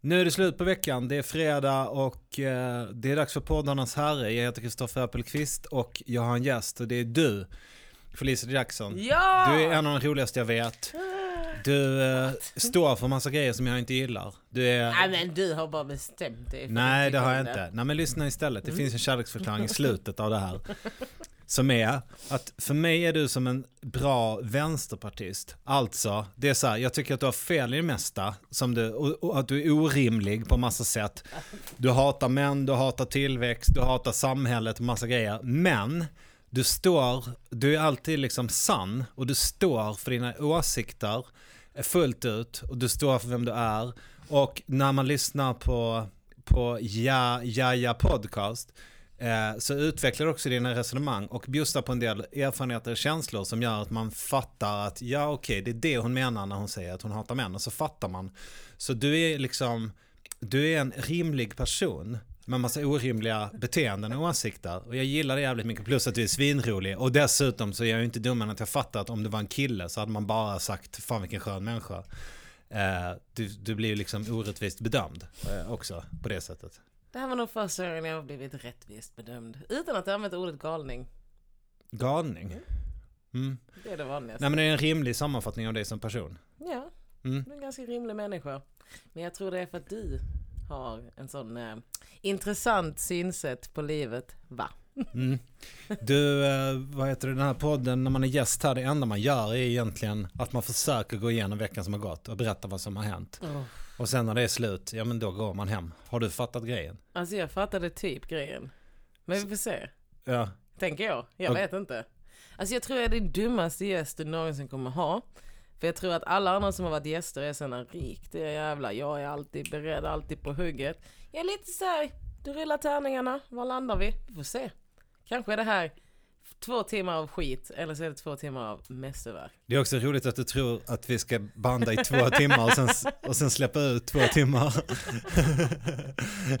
Nu är det slut på veckan, det är fredag och eh, det är dags för poddarnas herre. Jag heter Kristoffer Appelqvist och jag har en gäst och det är du, Felicia Jackson. Ja! Du är en av de roligaste jag vet. Du eh, står för massa grejer som jag inte gillar. Du är... Nej men du har bara bestämt dig för Nej, det har jag inte. Nej, men lyssna istället. Det Mm. finns en kärleksförklaring i slutet av det här. Som är att för mig är du som en bra vänsterpartist. Alltså, det är så här, jag tycker att du har fel i det mesta. Som du, och, och att du är orimlig på massa sätt. Du hatar män, du hatar tillväxt, du hatar samhället och massa grejer. Men du står, du är alltid liksom sann och du står för dina åsikter fullt ut och du står för vem du är. Och när man lyssnar på, på Ja, ja, ja podcast eh, så utvecklar du också dina resonemang och bjussar på en del erfarenheter och känslor som gör att man fattar att ja okej det är det hon menar när hon säger att hon hatar män och så fattar man. Så du är liksom, du är en rimlig person med massa orimliga beteenden och åsikter. Och jag gillar det jävligt mycket, plus att du är svinrolig. Och dessutom så är jag ju inte dummare än att jag fattar att om det var en kille så hade man bara sagt fan vilken skön människa. Eh, du, du blir ju liksom orättvist bedömd eh, också på det sättet. Det här var nog första gången jag har blivit rättvist bedömd. Utan att använda ordet galning. Galning. Mm. Det är det vanligaste. Nej men det är en rimlig sammanfattning av dig som person. Ja, Mm. du är en ganska rimlig människa. Men jag tror det är för att du har en sån eh, intressant synsätt på livet. Va? Mm. Du, eh, vad heter det, den här podden, när man är gäst här, det enda man gör är egentligen att man försöker gå igenom veckan som har gått och berätta vad som har hänt. Oh. Och sen när det är slut, ja men då går man hem. Har du fattat grejen? Alltså jag fattade typ grejen. Men vi får se. Ja. Tänker jag. Jag vet inte. Alltså jag tror jag är din dummaste gäst du någonsin kommer ha. För jag tror att alla andra som har varit gäster är sådana riktiga jävla, jag är alltid beredd, alltid på hugget. Jag är lite så här, du rullar tärningarna, var landar vi? Vi får se. Kanske är det här två timmar av skit, eller så är det två timmar av mästerverk. Det är också roligt att du tror att vi ska banda i två timmar och sen, och sen släppa ut två timmar.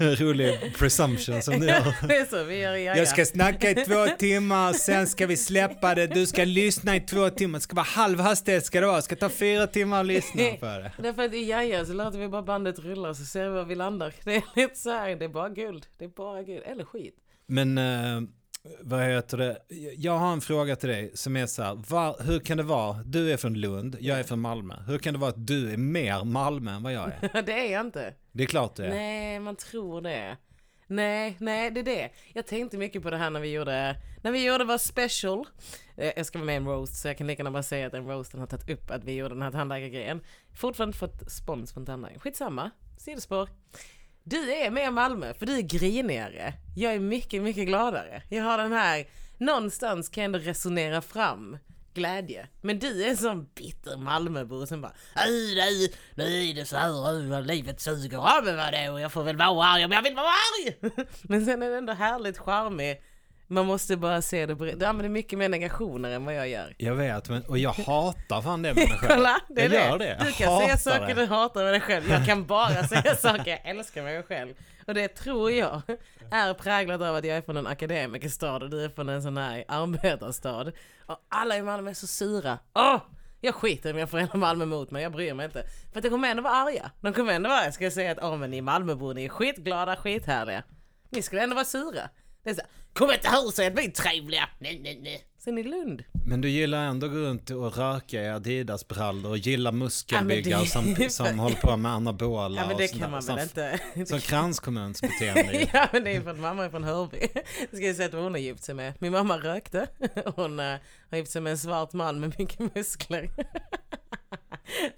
en rolig presumption som du gör. det är så vi gör i Jaja. Jag ska snacka i två timmar, sen ska vi släppa det, du ska lyssna i två timmar, det ska vara halv hastighet ska det vara, det ska ta fyra timmar att lyssna på det. Därför att i Jaja så låter vi bara bandet rulla så ser vi var vi landar. Det är lite så här, det är bara guld. Det är bara guld, eller skit. Men eh, vad heter det, jag har en fråga till dig som är så här, var, hur kan det vara, du är från Lund, jag är från Malmö, hur kan det vara att du är mer Malmö än vad jag är? det är jag inte. Det är klart du är. Nej, man tror det. Nej, nej, det är det. Jag tänkte mycket på det här när vi gjorde, när vi gjorde vår special. Eh, Jag ska vara med i en roast så jag kan lika gärna bara säga att den roasten har tagit upp att vi gjorde den här tandläkargrejen. Fortfarande fått spons från tandläkaren. Skitsamma, sidospår. Du är mer Malmö för du är grinigare. Jag är mycket, mycket gladare. Jag har den här, någonstans kan jag ändå resonera fram glädje. Men du är en sån bitter Malmöbo som bara nej, nej, nu är det så här, livet suger. Ja men vadå, jag får väl vara arg om jag vill vara arg. men sen är det ändå härligt charmig. Man måste bara se det, bre- du använder mycket mer negationer än vad jag gör. Jag vet, men, och jag hatar fan det med mig själv. Kolla, det är jag gör det. det. Du Jag kan säga saker det. du hatar med dig själv. Jag kan bara säga saker jag älskar med mig själv. Och det tror jag är präglat av att jag är från en akademikerstad och du är från en sån här arbetarstad. Och alla i Malmö är så sura. Åh! Jag skiter om jag får hela Malmö mot mig, jag bryr mig inte. För att de kommer ändå vara arga. De kommer ändå vara, ska jag säga att åh men ni Malmöbor, ni är skitglada, skithärliga. Ni skulle ändå vara sura. Det är så här, kom inte här och säg att vi är trevliga. Nej, nej, nej. Sen i Lund. Men du gillar ändå att gå runt och röka i Adidas-brallor och gillar muskelbyggare Ja, det- som, som håller på med anabola Ja men det och kan man sånt väl inte. Som, kranskommunsbeteende. ja men det är för att mamma är från Hörby. Jag ska jag säga att hon har gift sig med. Min mamma rökte. Hon uh, har gift sig med en svart man med mycket muskler.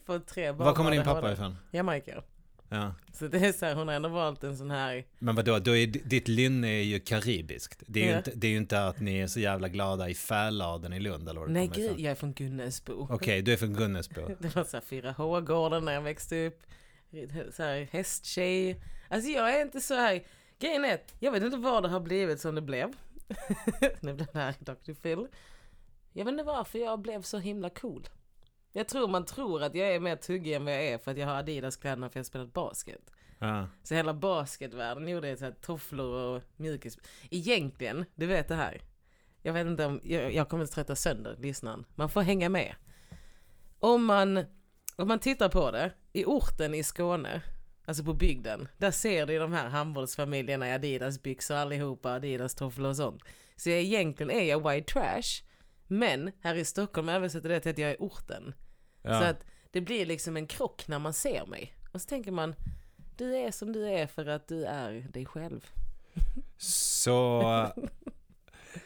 Fått tre barn. Var kommer din pappa ifrån? Jamaica. Ja. Så det är så här, hon har ändå valt en sån här. Men vadå, då är, ditt lynne är ju karibiskt. Det är, ju Ja. inte, det är ju inte att ni är så jävla glada i Fäladen i Lund eller vad Nej gud, ifrån. jag är från Gunnesbo. Okej, du är från Gunnesbo. Det var så här 4H-gården när jag växte upp. Så här hästtjej. Alltså jag är inte så här. Grejen är jag vet inte vad det har blivit som det blev. nu blev det här Dr. Phil. Jag vet inte varför jag blev så himla cool. Jag tror man tror att jag är mer tuggig än vad jag är för att jag har Adidas kläderna för jag har spelat basket. Ja. Så hela basketvärlden gjorde så här tofflor och mjukis. Egentligen, du vet det här. Jag vet inte om, jag, jag kommer att trötta sönder lyssnaren. Man får hänga med. Om man, om man tittar på det, i orten i Skåne, alltså på bygden, där ser du de här handbollsfamiljerna i Adidas-byxor allihopa, Adidas-tofflor och sånt. Så jag, egentligen är jag white trash, men här i Stockholm översätter det till att jag är orten. Ja. Så att det blir liksom en krock när man ser mig. Och så tänker man, du är som du är för att du är dig själv. Så...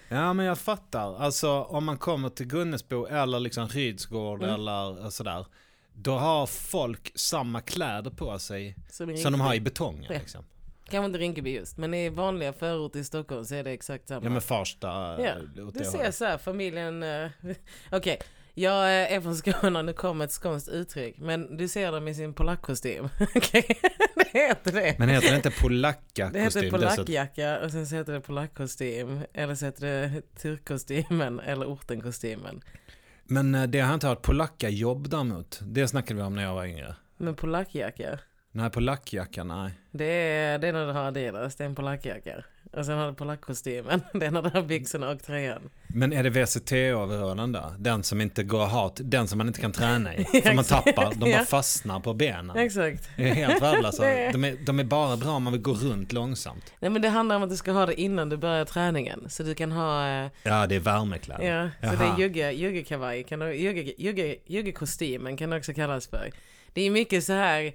Ja men jag fattar. Alltså om man kommer till Gunnesbo eller liksom Rydsgård Mm. eller sådär. Då har folk samma kläder på sig Som, som de har i betongen. Ja. Liksom. Kanske inte Rinkeby just, men i vanliga förorter i Stockholm så är det exakt samma. Ja men Farsta. Ja, eh, Du ser hållet. så här, familjen... eh, Okej, jag eh, är från Skåne, nu kommer ett skånskt uttryck. Men du ser dem i sin polackkostym. Okej, det heter det. Men heter det inte polacka Det heter polackjacka och sen så heter det polackkostym. Eller så heter det turkkostymen eller ortenkostymen. Men eh, det har inte hört. Polacka jobb däremot. Det snackade vi om när jag var yngre. Men polackjacka, Nej, polackjacka, nej. det är, det är när du har Adidas, det är en polackjacka. Och sen har du polackkostymen, det är när du har byxorna och tröjan. Men är det VCT-overallen då? Den som inte går att ha, den som man inte kan träna i. För man tappar, de bara fastnar på benen. Exakt. Det är helt värdelösa. Det är- De är, de är bara bra om man vill gå runt långsamt. Nej men det handlar om att du ska ha det innan du börjar träningen. Så du kan ha, eh, Ja, det är värmekläder. ja, så det Jaha. är jugge, juggekavaj, juggekostymen kan det också kallas för. Det är mycket så här,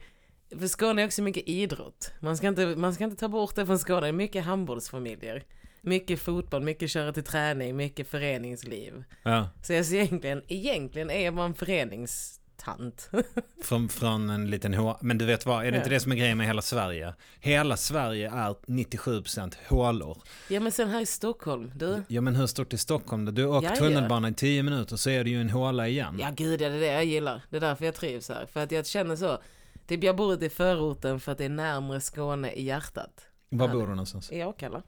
för Skåne är också mycket idrott. Man ska inte, man ska inte ta bort det från Skåne, mycket handbollsfamiljer. Mycket fotboll, mycket köra till träning, mycket föreningsliv. Ja. Så jag ser egentligen, egentligen är man föreningstant. Från, från en liten H. Men du vet vad, är det inte Ja. det som är grejen med hela Sverige? Hela Sverige är 97% hålor. ja men sen här i Stockholm, du. Ja men hur stort är Stockholm? Du åker ja. tunnelbana i 10 minuter så är det ju en håla igen. Ja gud, ja, det är det jag gillar. Det är därför jag trivs här. För att jag känner så. Typ jag bor ute i förorten för att det är närmare Skåne i hjärtat. Var bor du någonstans? I Akalla.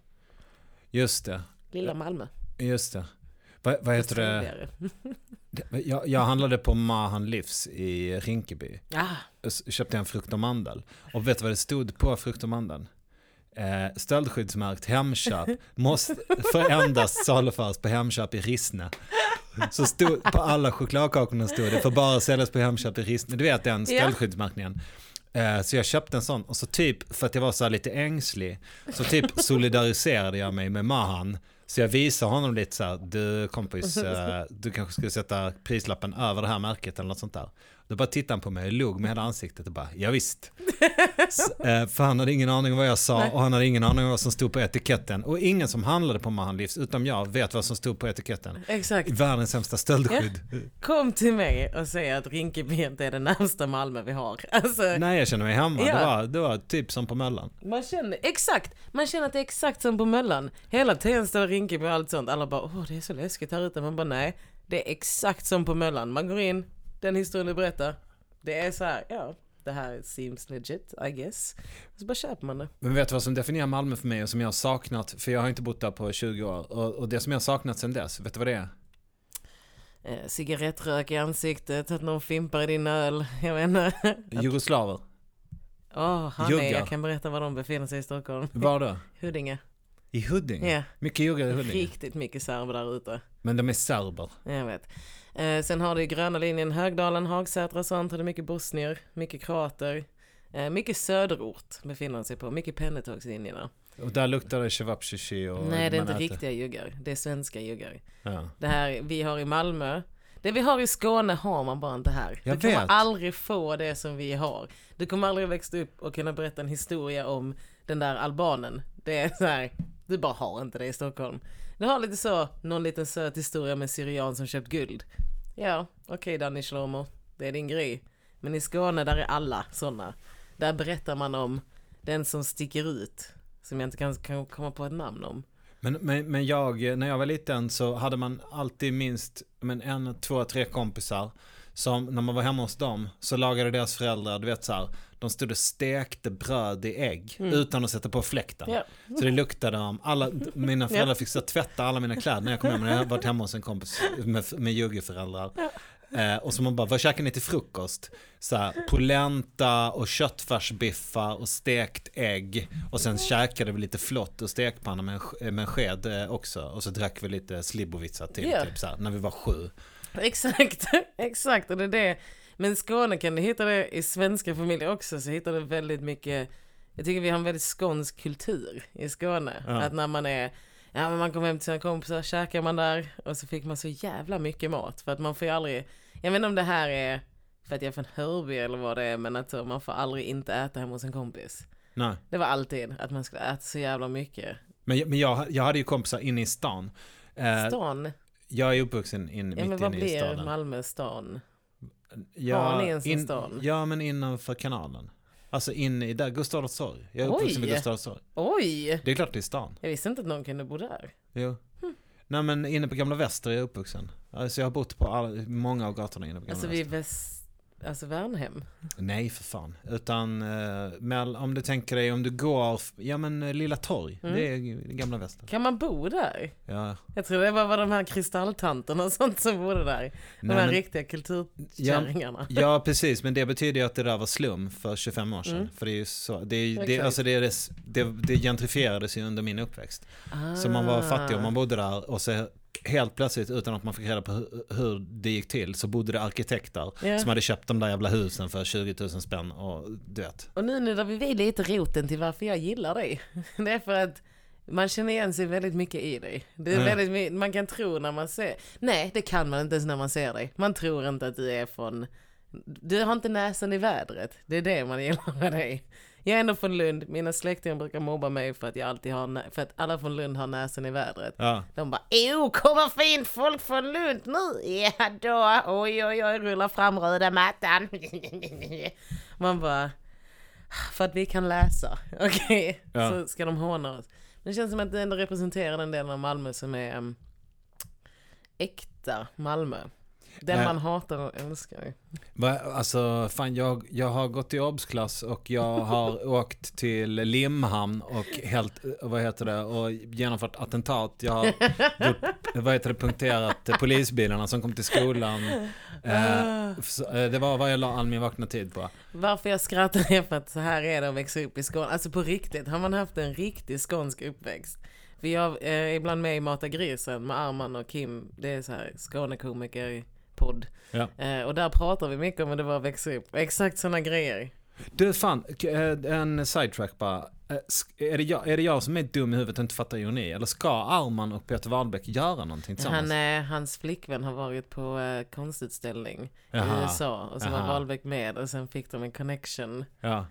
Just det, Lilla Malmö. just det. Vad, vad heter det? Jag, jag handlade på Mahan Livs i Rinkeby. Ah, köpte en frukt och mandel. Och vet du vad det stod på frukt och mandeln? Eh, stöldskyddsmärkt Hemköp måste för endast saluföras på Hemköp i Rissne. Så stod, på alla chokladkakorna stod det för bara säljas på Hemköp i Rissne. Du vet den stöldskyddsmärkningen. Eh, så jag köpte en sån och så typ för att jag var så här lite ängslig så typ solidariserade jag mig med Mahan. Så jag visade honom lite så här, du kompis, eh, du kanske skulle sätta prislappen över det här märket eller något sånt där. Då bara tittade han på mig och log med hela ansiktet och bara, ja, visst. Eh, För han hade ingen aning om vad jag sa Nej. och han hade ingen aning om vad som stod på etiketten. Och ingen som handlade på Mahan Livs, utom jag, vet vad som stod på etiketten. exakt. Världens sämsta stöldskydd. Kom till mig och säg att Rinkeby inte är det närmsta Malmö vi har. Alltså, Nej, jag känner mig hemma. Ja. Det, var, det var typ som på Möllan. man känner, exakt, man känner att det är exakt som på Möllan. Hela Tensta och Rinkeby och allt sånt. Alla bara, åh det är så läskigt här ute. Man bara, nej. Det är exakt som på Möllan. Man går in, den historien du berättar. Det är så här, ja, det här seems legit, I guess. Så bara köper man det. Men vet du vad som definierar Malmö för mig och som jag har saknat, för jag har inte bott där på 20 år. Och, och det som jag har saknat sedan dess, vet du vad det är? Eh, cigarettrök i ansiktet, att någon fimpar i din öl. Jag inte. Jugoslaver. Åh, är, Juggar. jag kan berätta var de befinner sig i Stockholm. Var då? Huddinge. I Huddinge? Ja, Mycket juggar i Huddinge. riktigt mycket serber där ute. Men de är serber. Jag vet. Eh, sen har du gröna linjen Högdalen, Hagsätra och sånt. Och det är mycket bosnier, mycket kroater. Eh, mycket söderort befinner sig på. Mycket pendeltågslinjerna. Och där luktar det cevapcici och... Nej, det är inte äter- riktiga juggar. Det är svenska juggar. Ja. Det här vi har i Malmö. Det vi har i Skåne har man bara inte här. Jag du kommer vet. aldrig få det som vi har. Du kommer aldrig växa upp och kunna berätta en historia om den där albanen. Det är så här, du bara har inte det i Stockholm. Du har lite så, någon liten söt historia med syrian som köpt guld. Ja, okej Danny Shlomo, det är din grej. Men i Skåne där är alla sådana. Där berättar man om den som sticker ut. Som jag inte kan, kan komma på ett namn om. Men, men, men jag, när jag var liten så hade man alltid minst men en, två, tre kompisar som när man var hemma hos dem så lagade deras föräldrar, du vet så här, de stod och stekte bröd i ägg utan att sätta på fläkten. Ja. Så det luktade om, alla, mina föräldrar fick så tvätta alla mina kläder när jag kom hem, när jag hade varit hemma hos en kompis med, med juggeföräldrar. Eh, och så man bara, vad käkar ni till frukost? Så här, polenta och köttfärsbiffar och stekt ägg. Och sen käkade vi lite flott och stekpanna med, med en sked eh, också. Och så drack vi lite slibovitsa till, Ja. typ så här, när vi var sju. Exakt, exakt. Och det är det. Men Skåne kan du hitta det i svenska familjer också, så hittar du väldigt mycket, jag tycker vi har en väldigt skånsk kultur i Skåne. Ja. Att när man är, ja men man kommer hem till sina kompisar, käkar man där och så fick man så jävla mycket mat. För att man får ju aldrig, jag vet inte om det här är för att jag är från Hörby eller vad det är, men att man får aldrig inte äta hemma hos en kompis. Nej. Det var alltid att man skulle äta så jävla mycket. Men, men jag, jag hade ju kompisar inne i stan. Eh, Stan, jag är uppvuxen in, ja mitt men vad inne i blir staden. Malmö stan? Ja, Har ni ens en stan? Ja, men innanför kanalen. Alltså inne i där, Gustav Adolfs torg. Jag är uppvuxen vid Oj. Gustav Adolfs torg. Oj! Det är klart det är stan. Jag visste inte att någon kunde bo där. Jo. Nej men inne på Gamla Väster är jag uppvuxen. Alltså jag har bott på all, många av gatorna inne på Gamla Alltså Väster. vid väst... Alltså Värnhem. Nej för fan. Utan eh, om du tänker dig om du går, ja men eh, Lilla Torg. Mm. Det är Gamla Väster. Kan man bo där? Ja. Jag tror det var, var de här kristalltanterna och sånt som bodde där. De Nej, här men, riktiga kulturkärringarna. ja precis, men det betyder ju att det där var slum för 25 år sedan. Mm. För det är ju så, det, är, det, alltså det, är det, det, gentrifierades ju under min uppväxt. Så man var fattig och man bodde där och så helt plötsligt utan att man fick reda på hur, hur det gick till så bodde det arkitekter Ja. som hade köpt de där jävla husen för 20 000 spänn och du vet. Och nu nuddar vi vid lite roten till varför jag gillar dig. Det är för att man känner igen sig väldigt mycket i dig. Det är Mm. väldigt, man kan tro när man ser... Nej, det kan man inte ens när man ser dig. Man tror inte att du är från... Du har inte näsan i vädret. Det är det man gillar med dig. Jag är ändå från Lund. Mina släktingar brukar mobba mig för att jag alltid har... För att alla från Lund har näsan i vädret. Ja. De bara oh, kommer fint folk från Lund nu? Ja då, oj oj oj, rullar fram röda mattan. Man bara, för att vi kan läsa, okej, Ja. så ska de håna oss. Men det känns som att det ändå representerar den delen av Malmö som är um, äkta Malmö. Den Eh. man hatar och älskar. Va, alltså fan jag, jag har gått i obsklass och jag har åkt till Limhamn och helt, eh, vad heter det, och genomfört attentat. Jag har gjort, vad heter det, punkterat eh, polisbilarna som kom till skolan. Eh, så, eh, det var vad jag la all min vakna tid på. Varför jag skrattar är för att så här är det att växa upp i Skåne. Alltså på riktigt, har man haft en riktig skånsk uppväxt. För jag är ibland med i Mata grisen med Arman och Kim. Det är så här Skånekomiker podd. Ja. Eh, och där pratar vi mycket om hur det var att växa upp. Exakt sådana grejer. Du fan, eh, en sidetrack bara. Eh, Är det, jag, är det jag som är dum i huvudet och inte fattar ironi? Eller ska Arman och Peter Wahlbeck göra någonting tillsammans? Han, eh, hans flickvän har varit på konstutställning i Jaha. USA. Och så var Jaha. Wahlbeck med och sen fick de en connection. Ja.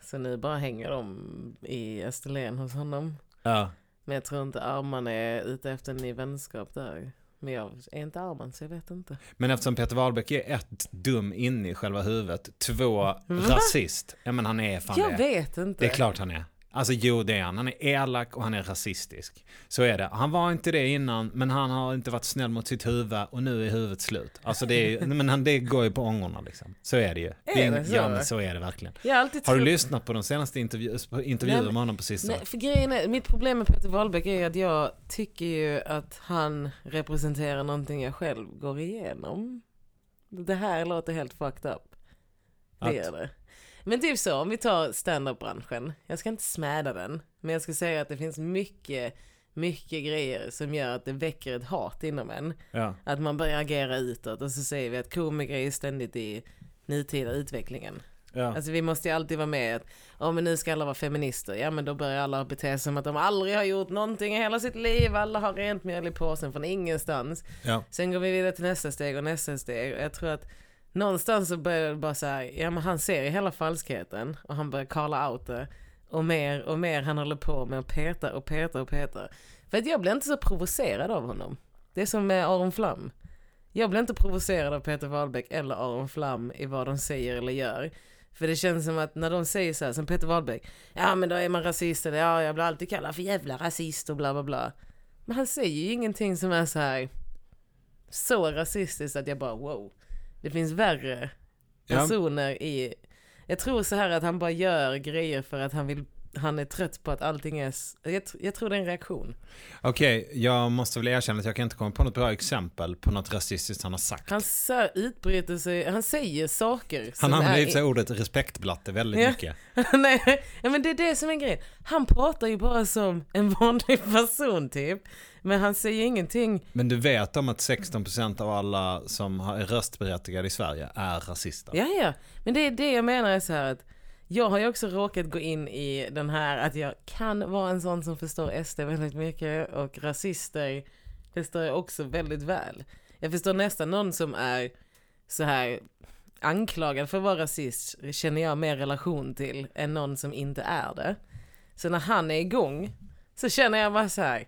Så nu bara hänger de i Österlen hos honom. Ja. Men jag tror inte Arman är ute efter en ny vänskap där. Men jag är inte Arman så jag vet inte. Men eftersom Peter Wahlbeck är ett dum inne i själva huvudet, två Va? rasist. Ja men han är fan jag det. vet inte. Det är klart han är. Alltså jo det är han. Han är elak och han är rasistisk. Så är det. Han var inte det innan men han har inte varit snäll mot sitt huvud och nu är huvudet slut. Alltså det, är, men han, det går ju på ångorna liksom. Så är det ju. det Är det så? Ja men så är det verkligen. Jag har du lyssnat på de senaste intervju, på intervjuer Nej, men- med honom på sistone? Nej, för grejen är, mitt problem med Peter Wahlbeck är att jag tycker ju att han representerar någonting jag själv går igenom. Det här låter helt fucked up. Det Att- är det. Men typ så, om vi tar stand-up-branschen. Jag ska inte smäda den, men jag ska säga att det finns mycket, mycket grejer som gör att det väcker ett hat inom en. Ja. Att man börjar agera utåt och så säger vi att komiker är ständigt i nutida utvecklingen. Ja. Alltså vi måste ju alltid vara med att, ja men nu ska alla vara feminister, ja men då börjar alla bete sig som att de aldrig har gjort någonting i hela sitt liv, alla har rent mjöl i påsen från ingenstans. ja. Sen går vi vidare till nästa steg och nästa steg jag tror att någonstans så börjar det bara såhär, ja men han ser ju hela falskheten och han börjar calla out det. Och mer och mer han håller på med att peta och peta och peta. För att jag blir inte så provocerad av honom. Det är som med Aron Flam. Jag blir inte provocerad av Peter Wahlbeck eller Aron Flam i vad de säger eller gör. För det känns som att när de säger så här, som Peter Wahlbeck, ja men då är man rasist eller ja jag blir alltid kallad för jävla rasist och bla bla bla. Men han säger ju ingenting som är så här så rasistiskt att jag bara wow. Det finns värre Ja. personer i... Jag tror så här att han bara gör grejer för att han vill han är trött på att allting är... Jag, jag tror det är en reaktion. Okej, jag måste väl erkänna att jag kan inte komma på något bra exempel på något rasistiskt han har sagt. Han här utbryter sig, han säger saker Han använder sig ordet respektblatte väldigt Ja. mycket. Nej, ja, men det är det som är grejen. Han pratar ju bara som en vanlig person typ. Men han säger ingenting. Men du vet om att 16% av alla som är röstberättigade i Sverige är rasister? Ja, ja. Men det är det jag menar är så här att jag har ju också råkat gå in i den här att jag kan vara en sån som förstår SD väldigt mycket och rasister förstår jag också väldigt väl. Jag förstår nästan någon som är så här anklagad för att vara rasist känner jag mer relation till än någon som inte är det. Så när han är igång så känner jag bara så här.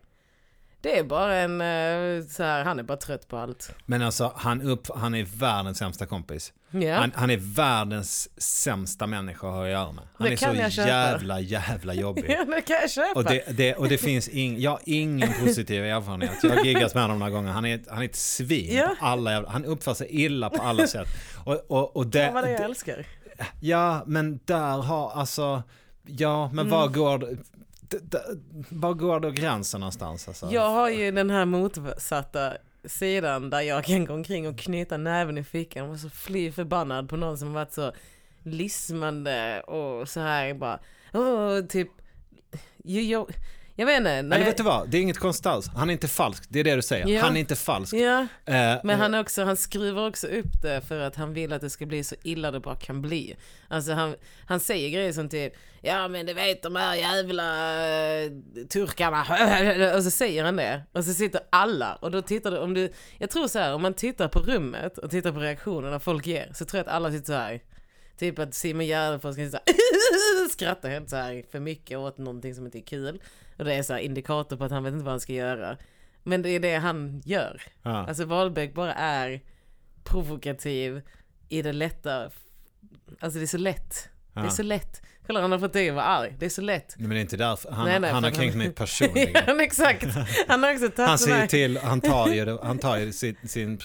Det är bara en, eh, så här, han är bara trött på allt. Men alltså, han, upp, han är världens sämsta kompis. Ja. Han, han är världens sämsta människa att ha att göra med. Han Det är så jävla, jävla jobbig. ja, det kan jag köpa. Och det, det, och det finns ing, jag har ingen positiv erfarenhet. Jag har giggat med honom några gånger. Han är, han är ett svin på alla jävla, Han uppför sig illa på alla sätt. Och, och, och det, Ja, vad det jag älskar. ja, men där har alltså... Ja, men var går... Var går då gränsen någonstans? Alltså? Jag har ju den här motsatta sidan där jag kan gå omkring och knyta näven i fickan och så fly förbannad på någon som varit så lismande och så här bara, åh, typ, jag, jag, vet inte. när Eller vet du vad? Det är inget konstigt alls. Han är inte falsk. Det är det du säger. Ja. Han är inte falsk. Ja, Eh, men han, är också, han skruvar också upp det för att han vill att det ska bli så illa det bara kan bli. Alltså han, han säger grejer som typ, ja men du vet de här jävla eh, turkarna, och så säger han det. Och så sitter alla, och då tittar du, om du, jag tror så här, om man tittar på rummet och tittar på reaktionerna folk ger, så tror jag att alla sitter så här. Typ att Simon Gärdenfors kan sitta skratta helt så här för mycket åt någonting som inte är kul. Och det är så här indikator på att han vet inte vad han ska göra. Men det är det han gör. ja. Alltså Wahlbeck bara är provokativ i det lätta. Alltså det är så lätt. Det är Ja. så lätt. Kolla han har fått dig att vara arg. Det är så lätt. Nej, men det är inte därför. Han, Nej, nej, han har kränkt han- mig personligen. ja, exakt. Han har också tagit Han här... till, han tar ju, det- han tar ju sin, sin,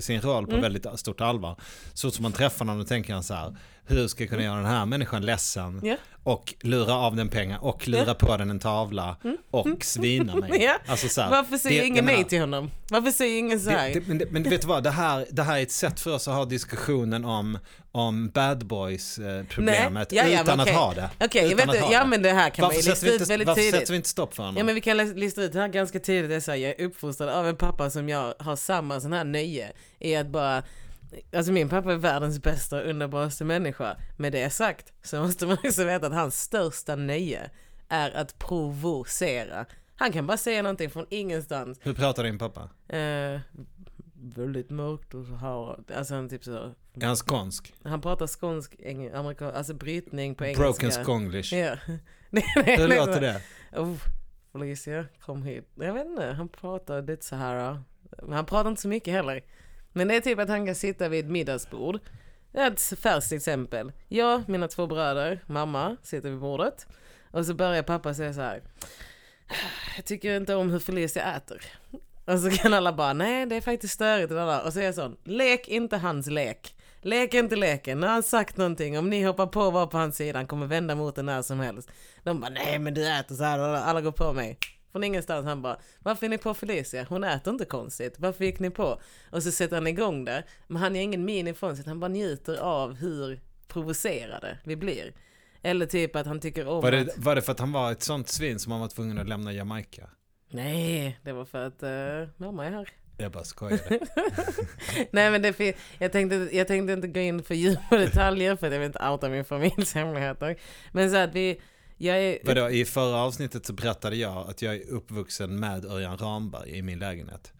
sin roll på Mm. väldigt stort allvar. Så som man träffar någon och tänker han så här, hur ska jag kunna göra den här människan ledsen Ja. och lura av den pengar och lura på den en tavla och svina mig. Mm. Ja. Alltså så här, Varför säger det- ingen nej till honom? Varför säger ingen så här? det, det, men, men vet du vad, det här, det här är ett sätt för oss att ha diskussionen om, om bad boys eh, problemet Nej, ja, ja, utan okej. att ha det. Okej, vet ha Ja men det här kan man Varför, ju sätter lista ut väldigt varför tidigt. sätter vi inte stopp för honom? Ja men vi kan lista ut det här ganska tidigt. Det är så här, jag är uppfostrad av en pappa som jag har samma sån här nöje i att bara Alltså min pappa är världens bästa och underbaraste människa. Med det sagt så måste man också veta att hans största nöje är att provocera. Han kan bara säga någonting från ingenstans. Hur pratar din pappa? Eh, väldigt mörkt och så här. Alltså han typ så. Är han skånsk? Han pratar skånsk, amerikan, alltså brytning på engelska. Broken skonglish? Ja. nej, nej, Hur låter det? Oh, Felicia, kom hit. Jag vet inte, han pratar lite så här. Men han pratar inte så mycket heller. Men det är typ att han kan sitta vid ett middagsbord. Ett färskt exempel. Jag, mina två bröder, mamma sitter vid bordet. Och så börjar pappa säga så här. Ah, jag tycker inte om hur Felicia äter. Och så kan alla bara, nej det är faktiskt störigt. Och, så är jag sån, lek inte hans lek. Lek inte leken. nu har han sagt någonting, om ni hoppar på och var på hans sida, han kommer vända mot den när som helst. De bara, nej men du äter så här. Och alla går på mig. Från ingenstans han bara, varför är ni på Felicia? Hon äter inte konstigt. Varför gick ni på? Och så sätter han igång det. Men han gör ingen min ifrån sig. Han bara njuter av hur provocerade vi blir. Eller typ att han tycker om Var det, att... var det för att han var ett sånt svin som han var tvungen att lämna Jamaica? Nej, det var för att uh, mamma är här. Jag bara skojade. Nej men det jag tänkte, jag tänkte inte gå in för djupa detaljer för att jag vill inte outa min familjs hemligheter. Men så att vi, jag är... Vadå, i förra avsnittet så berättade jag att jag är uppvuxen med Örjan Ramberg i min lägenhet.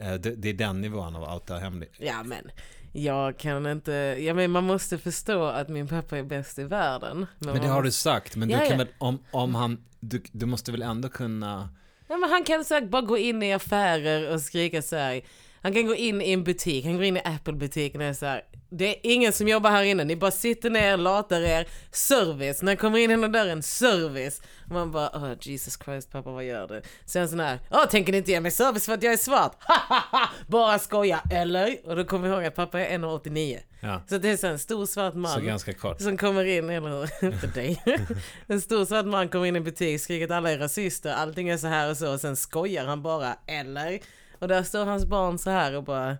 Eh, Det, det är den nivån av outa hemlig. Ja men, jag kan inte, ja men man måste förstå att min pappa är bäst i världen. Men det man har du måste- sagt, men Ja, du kan väl, om, om han, du, du måste väl ändå kunna... Ja, men han kan säkert bara gå in i affärer och skrika så här. Han kan gå in i en butik, han går in i Apple-butiken och är så här, det är ingen som jobbar här inne, ni bara sitter ner, latar er, service. När jag kommer in genom dörren, service. Och man bara, oh, Jesus Christ pappa vad gör du? Sen sån här, åh tänker ni inte ge mig service för att jag är svart? bara skoja, eller? Och då kommer jag ihåg att pappa är 1,89. Ja. Så det är så en stor svart man. Så ganska kort. Som kommer in, eller inte dig. en stor svart man kommer in i en butik, skriker att alla är rasister, allting är så här och så, och sen skojar han bara, eller? Och där står hans barn så här och bara,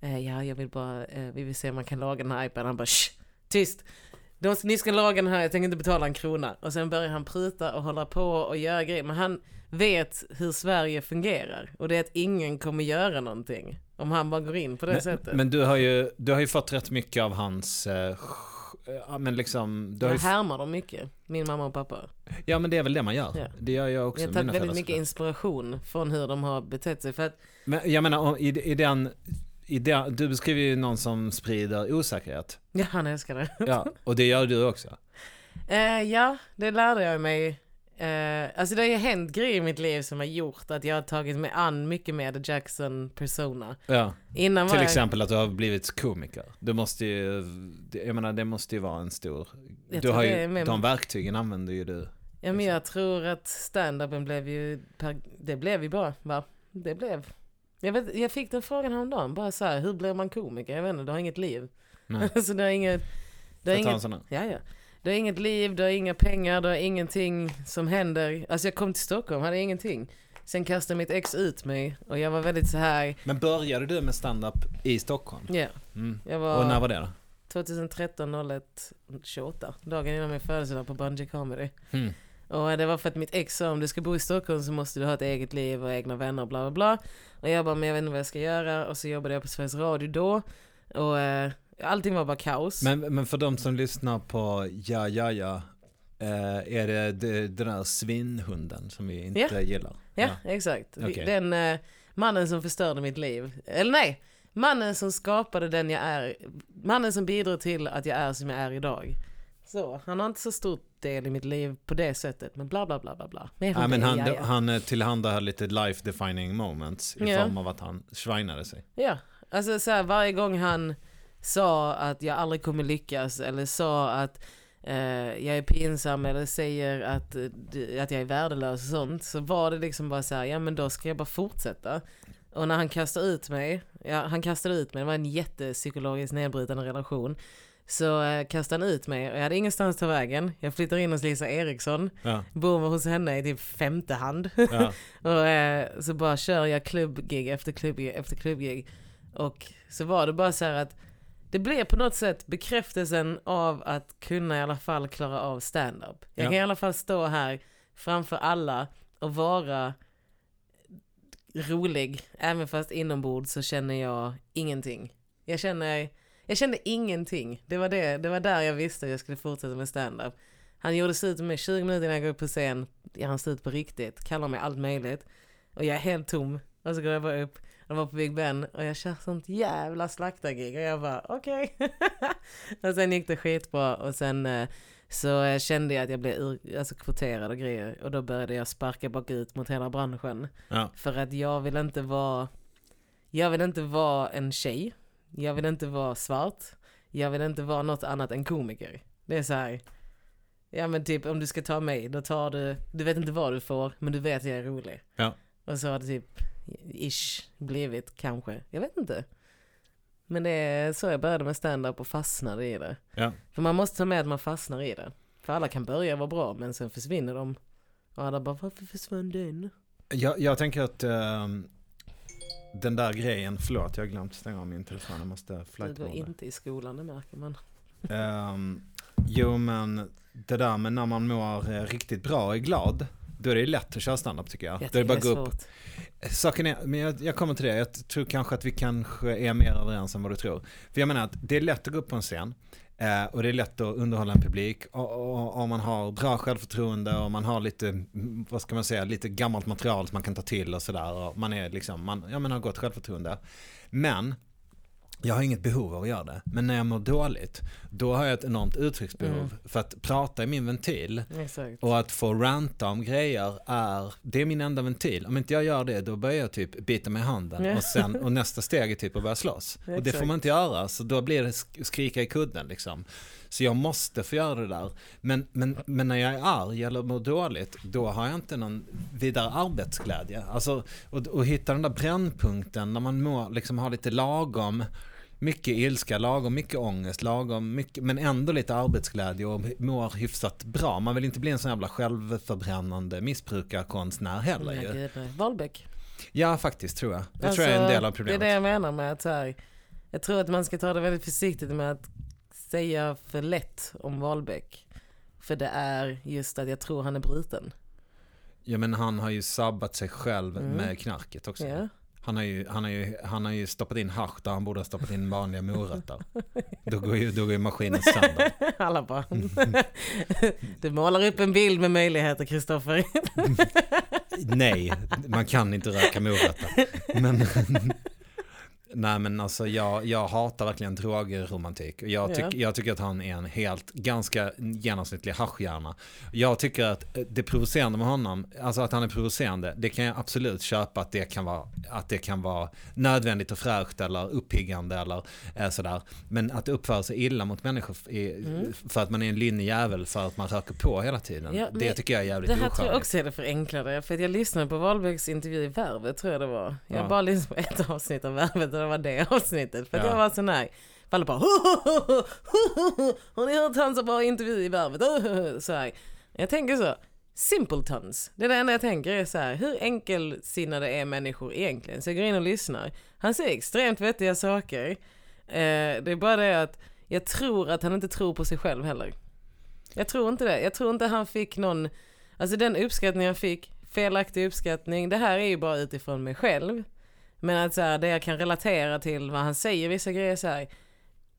eh, ja jag vill bara, eh, vi vill se om man kan laga den här iPaden. Han bara, Shh, tyst! De, ni ska laga den här, jag tänker inte betala en krona. Och sen börjar han pruta och hålla på och göra grejer. Men han vet hur Sverige fungerar. Och det är att ingen kommer göra någonting. Om han bara går in på det Men, sättet. men du har ju, du har ju fått rätt mycket av hans, eh, ja, men liksom, du jag härmar dem mycket, min mamma och pappa. ja men det är väl det man gör. Ja. Det gör jag också Jag har tagit väldigt mycket inspiration från hur de har betett sig. För att, Men jag menar, i, i den, i den, du beskriver ju någon som sprider osäkerhet. ja han älskar det. Ja, och det gör du också. Eh, ja, det lärde jag mig. Eh, alltså det har ju hänt grejer i mitt liv som har gjort att jag har tagit mig an mycket mer The Jackson persona. Ja. Innan Till jag, exempel att du har blivit komiker. Du måste ju, jag menar det måste ju vara en stor, Jag du har ju, med- de verktygen använder ju du. Ja men jag tror att stand-upen blev ju, det blev ju bra va? Det blev. Jag, vet, jag fick den frågan häromdagen, bara så här, hur blir man komiker? Jag vet inte, du har inget liv. Nej. så du har inget, du har inget, ja ja. Du har inget liv, du har inga pengar, du har ingenting som händer. Alltså jag kom till Stockholm, hade ingenting. Sen kastade mitt ex ut mig och jag var väldigt så här, Men började du med stand-up i Stockholm? ja. Mm. Jag var... Och när var det då? 2013 01 28 dagen innan min födelsedag på Bungee Comedy. Mm. Och det var för att mitt ex sa om du ska bo i Stockholm så måste du ha ett eget liv och egna vänner och bla bla bla. Och jag bara men jag vet inte vad jag ska göra och så jobbade jag på Sveriges Radio då. Och eh, allting var bara kaos. Men, men för de som lyssnar på Ja Ja Ja, eh, är det det- den där svinhunden som vi inte Ja. gillar? ja, exakt. Vi- Okej. Den eh, mannen som förstörde mitt liv. Eller nej, mannen som skapade den jag är. Mannen som bidrog till att jag är som jag är idag. Så, han har inte så stor del i mitt liv på det sättet. Men bla bla bla bla bla. Mer om Ja, men det, han, ja, ja. han eh, tillhandahöll lite life defining moments i Ja. form av att han schweinade sig. Ja, alltså så här, varje gång han sa att jag aldrig kommer lyckas eller sa att eh, jag är pinsam eller säger att, eh, att jag är värdelös och sånt så var det liksom bara så här, ja men då ska jag bara fortsätta. Och när han kastade ut mig, ja han kastade ut mig, det var en jättepsykologiskt nedbrytande relation. Så eh, kastade han ut mig och jag hade ingenstans att ta vägen. Jag flyttar in hos Lisa Eriksson, Ja, bor hos henne i typ femte hand. ja. Och eh, så bara kör jag klubbgig efter klubbgig efter klubbgig. Och så var det bara så här att det blev på något sätt bekräftelsen av att kunna i alla fall klara av stand-up. Jag Ja. kan i alla fall stå här framför alla och vara rolig. Även fast inombords så känner jag ingenting. Jag känner, jag kände ingenting. Det var, det, det var där jag visste att jag skulle fortsätta med stand-up. Han gjorde slut med mig 20 minuter innan jag går upp på scen. Han slut på riktigt, kallar mig allt möjligt. Och jag är helt tom. Och så går jag bara upp och var på Big Ben och jag kör sånt jävla slaktargig och jag bara okej. och sen gick det skitbra och sen eh, så kände jag att jag blev ur, alltså, kvoterad och grejer och då började jag sparka bakut mot hela branschen. ja. För att jag vill inte vara, jag vill inte vara en tjej. Jag vill inte vara svart. Jag vill inte vara något annat än komiker. Det är så här. Ja men typ om du ska ta mig, då tar du, du vet inte vad du får, men du vet att jag är rolig. Ja. Och så har det typ, ish, blivit kanske. Jag vet inte. Men det är så jag började med stand-up och fastnade i det. Ja. För man måste ta med att man fastnar i det. För alla kan börja vara bra, men sen försvinner de. Och alla bara, varför försvann den? Jag, jag tänker att ehm, den där grejen, förlåt jag har glömt stänga av min telefon, jag måste Du flight går inte i skolan, det märker man. Ehm, jo men det där med när man mår eh, riktigt bra och är glad, då är det lätt att köra standup tycker jag. Jag då är det tycker bara är gå upp. Saken är, men jag, jag kommer till det, jag tror kanske att vi kanske är mer överens än vad du tror. För jag menar att det är lätt att gå upp på en scen. eh, Och det är lätt att underhålla en publik. Och man har bra självförtroende och man har lite, vad ska man säga, lite gammalt material som man kan ta till och sådär. Och man är liksom, man, ja, man har gott självförtroende. Men jag har inget behov av att göra det. Men när jag mår dåligt, då har jag ett enormt uttrycksbehov. Mm. För att prata är min ventil. Exakt. Och att få ranta om grejer är, det är min enda ventil. Om inte jag gör det, då börjar jag typ bita mig i handen. Och, sen, och nästa steg är typ att börja slåss. Och det får Exakt. man inte göra, så då blir det sk- skrika i kudden liksom. Så jag måste få göra det där. Men, men, men när jag är arg eller mår dåligt, då har jag inte någon vidare arbetsglädje. Alltså, och, och hitta den där brännpunkten när man mår, liksom har lite lagom mycket ilska, lagom mycket ångest, lagom mycket, men ändå lite arbetsglädje och mår hyfsat bra. Man vill inte bli en sån jävla självförbrännande missbrukarkonstnär heller ju. Wahlbeck. Ja, faktiskt tror jag. Det Alltså, tror jag är en del av Det är problemet. det jag menar med att så här, jag tror att man ska ta det väldigt försiktigt med att säga för lätt om Wahlbeck. För det är just att jag tror han är bruten. Ja, men han har ju sabbat sig själv Mm. med knarket också. Ja. Han har, ju, han, har ju, han har ju stoppat in hasch där han borde ha stoppat in vanliga morötter. Då går ju, då går ju maskinen sönder. Alla bara. du målar upp en bild med möjligheter Kristoffer. Nej, man kan inte röka morötter. Men, nej men alltså jag, jag hatar verkligen drogromantik. Och Jag, tyck, Ja. jag tycker att han är en helt, ganska genomsnittlig haschhjärna. Jag tycker att det provocerande med honom, alltså att han är provocerande, det kan jag absolut köpa att det kan vara, att det kan vara nödvändigt och fräscht eller uppiggande eller eh, sådär. Men att uppföra sig illa mot människor i, för att man är en lynnig jävel för att man röker på hela tiden. Mm. Ja, det tycker jag är jävligt Det här tror jag oskönt. också är det förenklade. För att jag lyssnade på Wahlbecks intervju i Värvet tror jag det var. Jag Ja. bara lyssnat på ett avsnitt av Värvet det var det avsnittet. För Ja. jag var sån här. Alla bara Har ni hört han så bra intervju i Värvet? Så här. Jag tänker så. Simpletons. Det är det enda jag tänker är så här. Hur enkelsinnade är människor egentligen? Så jag går in och lyssnar. Han säger extremt vettiga saker. Eh, det är bara det att jag tror att han inte tror på sig själv heller. Jag tror inte det. Jag tror inte han fick någon, alltså den uppskattning han fick, felaktig uppskattning, det här är ju bara utifrån mig själv. Men att så här, det jag kan relatera till vad han säger, vissa grejer så här.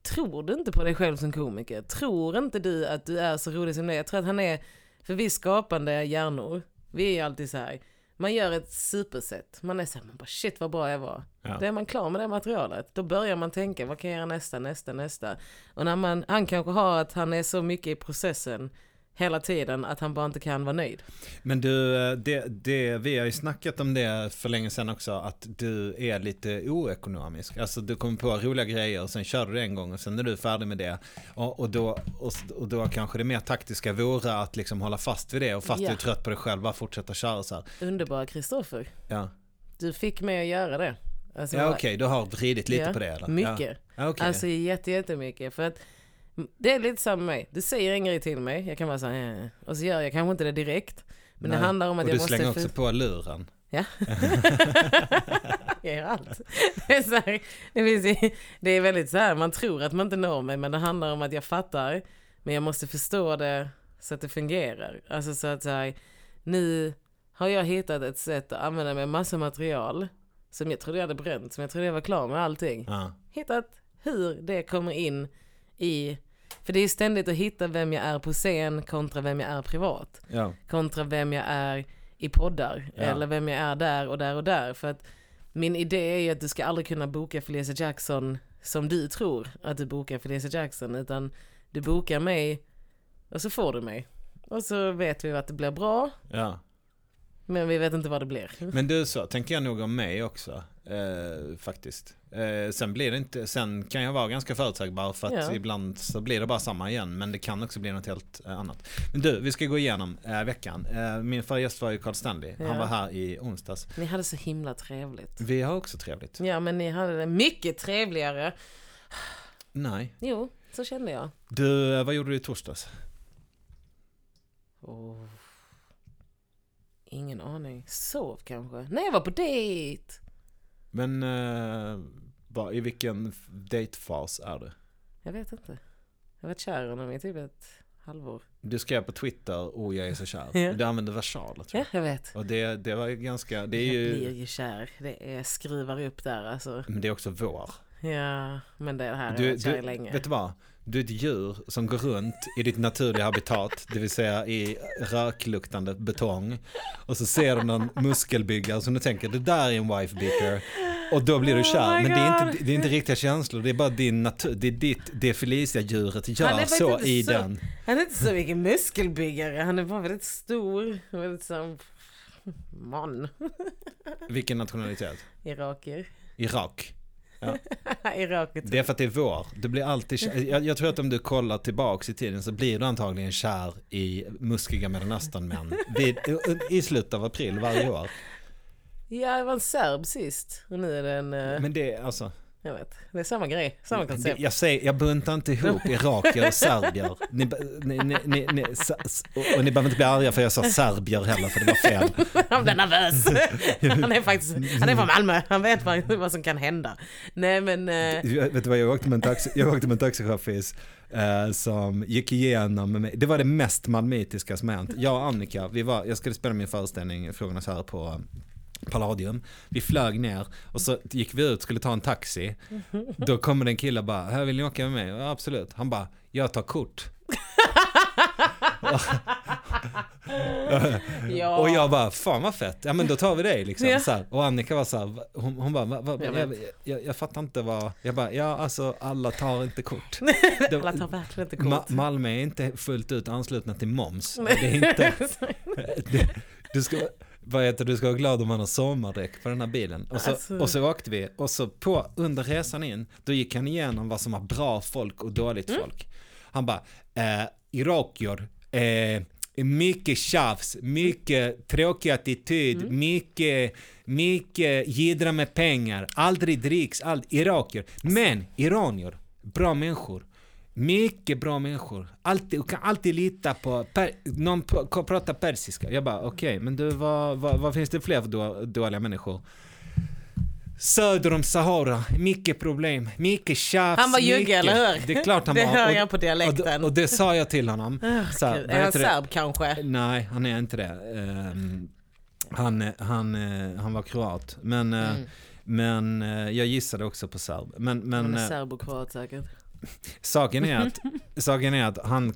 Tror du inte på dig själv som komiker? Tror inte du att du är så rolig som det är? Jag tror att han är, för vi skapande hjärnor, vi är alltid så här. Man gör ett superset, man är så här, man bara shit vad bra jag var. Ja. Då är man klar med det materialet. Då börjar man tänka, vad kan jag göra nästa, nästa, nästa? Och när man, han kanske har att han är så mycket i processen hela tiden att han bara inte kan vara nöjd. Men du, eh, det, det, vi har ju snackat om det för länge sedan också, att du är lite oekonomisk. Alltså du kommer på roliga grejer och sen kör du det en gång och sen är du färdig med det. Och, och, då, och, och då kanske det mer taktiska vore att liksom hålla fast vid det och fast Ja. du är trött på dig själv, bara fortsätta köra så här. Underbara Kristoffer, Ja, du fick mig att göra det. Alltså, ja okej, du har vridit lite ja, på det eller? Mycket. Ja, okej. Alltså jätte, jättemycket. För att det är lite samma med mig. Du säger en grej till mig, jag kan vara så här, "Eh", och så gör jag kanske inte det direkt. Men Nej. det handlar om att och jag du måste... slänger för- också på luren. Ja. jag gör allt. Det är, så här, det, finns, det är väldigt så här, man tror att man inte når mig, men det handlar om att jag fattar. Men jag måste förstå det så att det fungerar. Alltså så att så här, nu har jag hittat ett sätt att använda med massa material som jag trodde jag hade bränt, som jag trodde jag var klar med allting. Ja. Hittat hur det kommer in i, för det är ständigt att hitta vem jag är på scen kontra vem jag är privat Ja. kontra vem jag är i poddar Ja. eller vem jag är där och där och där. För att min idé är ju att du ska aldrig kunna boka Felicia Jackson som du tror att du bokar Felicia Jackson utan du bokar mig och så får du mig. Och så vet vi att det blir bra ja. men vi vet inte vad det blir. Men du, så tänker jag nog om mig också. Eh, faktiskt. Eh, sen blir det inte, sen kan jag vara ganska förutsägbar för att Ja. ibland så blir det bara samma igen. Men det kan också bli något helt eh, annat. Men du, vi ska gå igenom eh, veckan. Eh, min förra gäst var ju Carl Stanley. Han Ja. var här i onsdags. Ni hade så himla trevligt. Vi har också trevligt. Ja men ni hade det mycket trevligare. Nej. Jo, så kände jag. Du, eh, vad gjorde du i torsdags? Oh. Ingen aning. Sov kanske? Nej jag var på dejt! Men eh, vad, i vilken datefas är du? Jag vet inte. Jag har varit kär i honom i typ ett halvår. Du skrev på Twitter, oh jag är så kär. Ja. Du använde versaler tror Ja, jag. jag vet. Och det, det var ganska, det är jag ju, blir ju kär. Det är skruvar upp där alltså. men det är också vår. Ja, men det här har jag varit kär i länge. vet du vad? Du är ett djur som går runt i ditt naturliga habitat, det vill säga i rökluktande betong. Och så ser du någon muskelbyggare som du tänker, det där är en wife beater. och då blir du Oh kär. my Men det är, inte, det är inte riktiga känslor, det är bara din natur, det är ditt, det Felicia-djuret gör så i så- den. Han är inte så mycket muskelbyggare, han är bara väldigt stor. Väldigt så... Man. Vilken nationalitet? Irakier. Irak. Irakier. Det är för att det är vår. Du blir alltid kär. Jag, jag tror att om du kollar tillbaks i tiden så blir du antagligen kär i muskiga mellanösternmän i slutet av april varje år. Ja, det var en serb sist. Och nu är det en... eh, Men det alltså, Jag vet. Det är samma grej. Samma koncept. jag, säger, jag buntar inte ihop irakier och serbier. Ni, ni, ni, ni, och, ni behöver inte bli arga för jag sa serbier heller för det var fel. Han blev nervös. Han är faktiskt, han är från Malmö. Han vet vad, vad som kan hända. Nej men, eh, Jag- Vet du vad, jag åkte med en, taxi, jag åkte med en taxichaufför eh, som gick igenom med mig. Det var det mest malmöitiska som hänt. Jag och Annika, vi var, jag skulle spela min föreställning, Frågornas här på Palladium. Vi flög ner och så gick vi ut, skulle ta en taxi. Då kommer en kille och bara, här vill ni åka med mig? Ja, absolut. Han bara, jag tar kort. ja. Och jag bara, fan vad fett, ja men då tar vi dig liksom. Ja. Så här. Och Annika var så här, hon, hon bara, va, va, Jag jag, jag, jag, fattar inte vad, jag bara, ja alltså alla tar inte kort. Det- Alla tar verkligen inte Ma- kort. Malmö är inte fullt ut anslutna till moms. Det är inte, det, du, ska, vad heter, du ska vara glad om man har sommardäck på den här bilen. Och så, Alltså. och så åkte vi och så på, under resan in, då gick han igenom vad som var bra folk och dåligt Mm. folk. Han bara, eh, irakier, eh, mycket tjafs, mycket tråkig attityd, Mm. mycket, mycket jiddra med pengar, aldrig dricks, allt, irakier. Men iranier, bra människor. Mycket bra människor. Alltid, du kan alltid lita på, per, någon p- kan prata persiska. Jag bara okej, men du vad, vad, vad finns det fler för då, dåliga människor? Söder om Sahara, mycket problem, mycket tjafs. Han var jugge, eller hur? Det är klart han Det var. hör Och- jag på dialekten. och, och det sa jag till honom. Så Gud, vad är han det? serb kanske? Nej, han är inte det. Ehm, han, han, eh, han var kroat. Men, eh, Mm. men eh, jag gissade också på serb. Men, Han men är eh, serb och kroat säkert. saken, är att, saken är att han...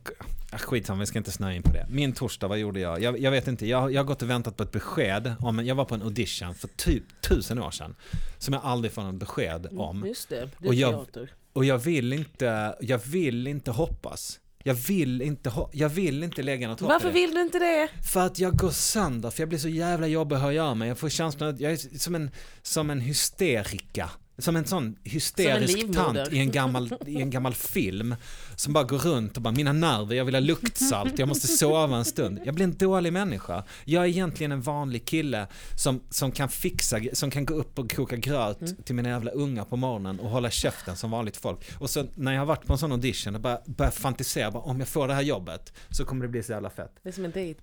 Ah, skitsamma, vi ska inte snöa in på det. Min torsdag, vad gjorde jag? Jag, jag vet inte, jag, jag har gått och väntat på ett besked. Om, jag var på en audition för typ tusen år sedan. Som jag aldrig får något besked om. Mm, Just det, det är Och jag- teater. Och jag vill inte, jag vill inte hoppas. Jag vill inte, jag vill inte lägga något hopp Varför vill du inte det? För att jag går sönder, för jag blir så jävla jobbig att höra av mig. Jag får känslan att jag är som en, som en hysterika. Som en sån hysterisk livmoder. tant i en, gammal, i en gammal film. Som bara går runt och bara, mina nerver, jag vill ha luktsalt, jag måste sova en stund. Jag blir en dålig människa. Jag är egentligen en vanlig kille som, som kan fixa, som kan gå upp och koka gröt Mm. till mina jävla ungar på morgonen och hålla käften som vanligt folk. Och så när jag har varit på en sån audition och bara börjar fantisera, bara, om jag får det här jobbet så kommer det bli så jävla fett. Det är som en dejt.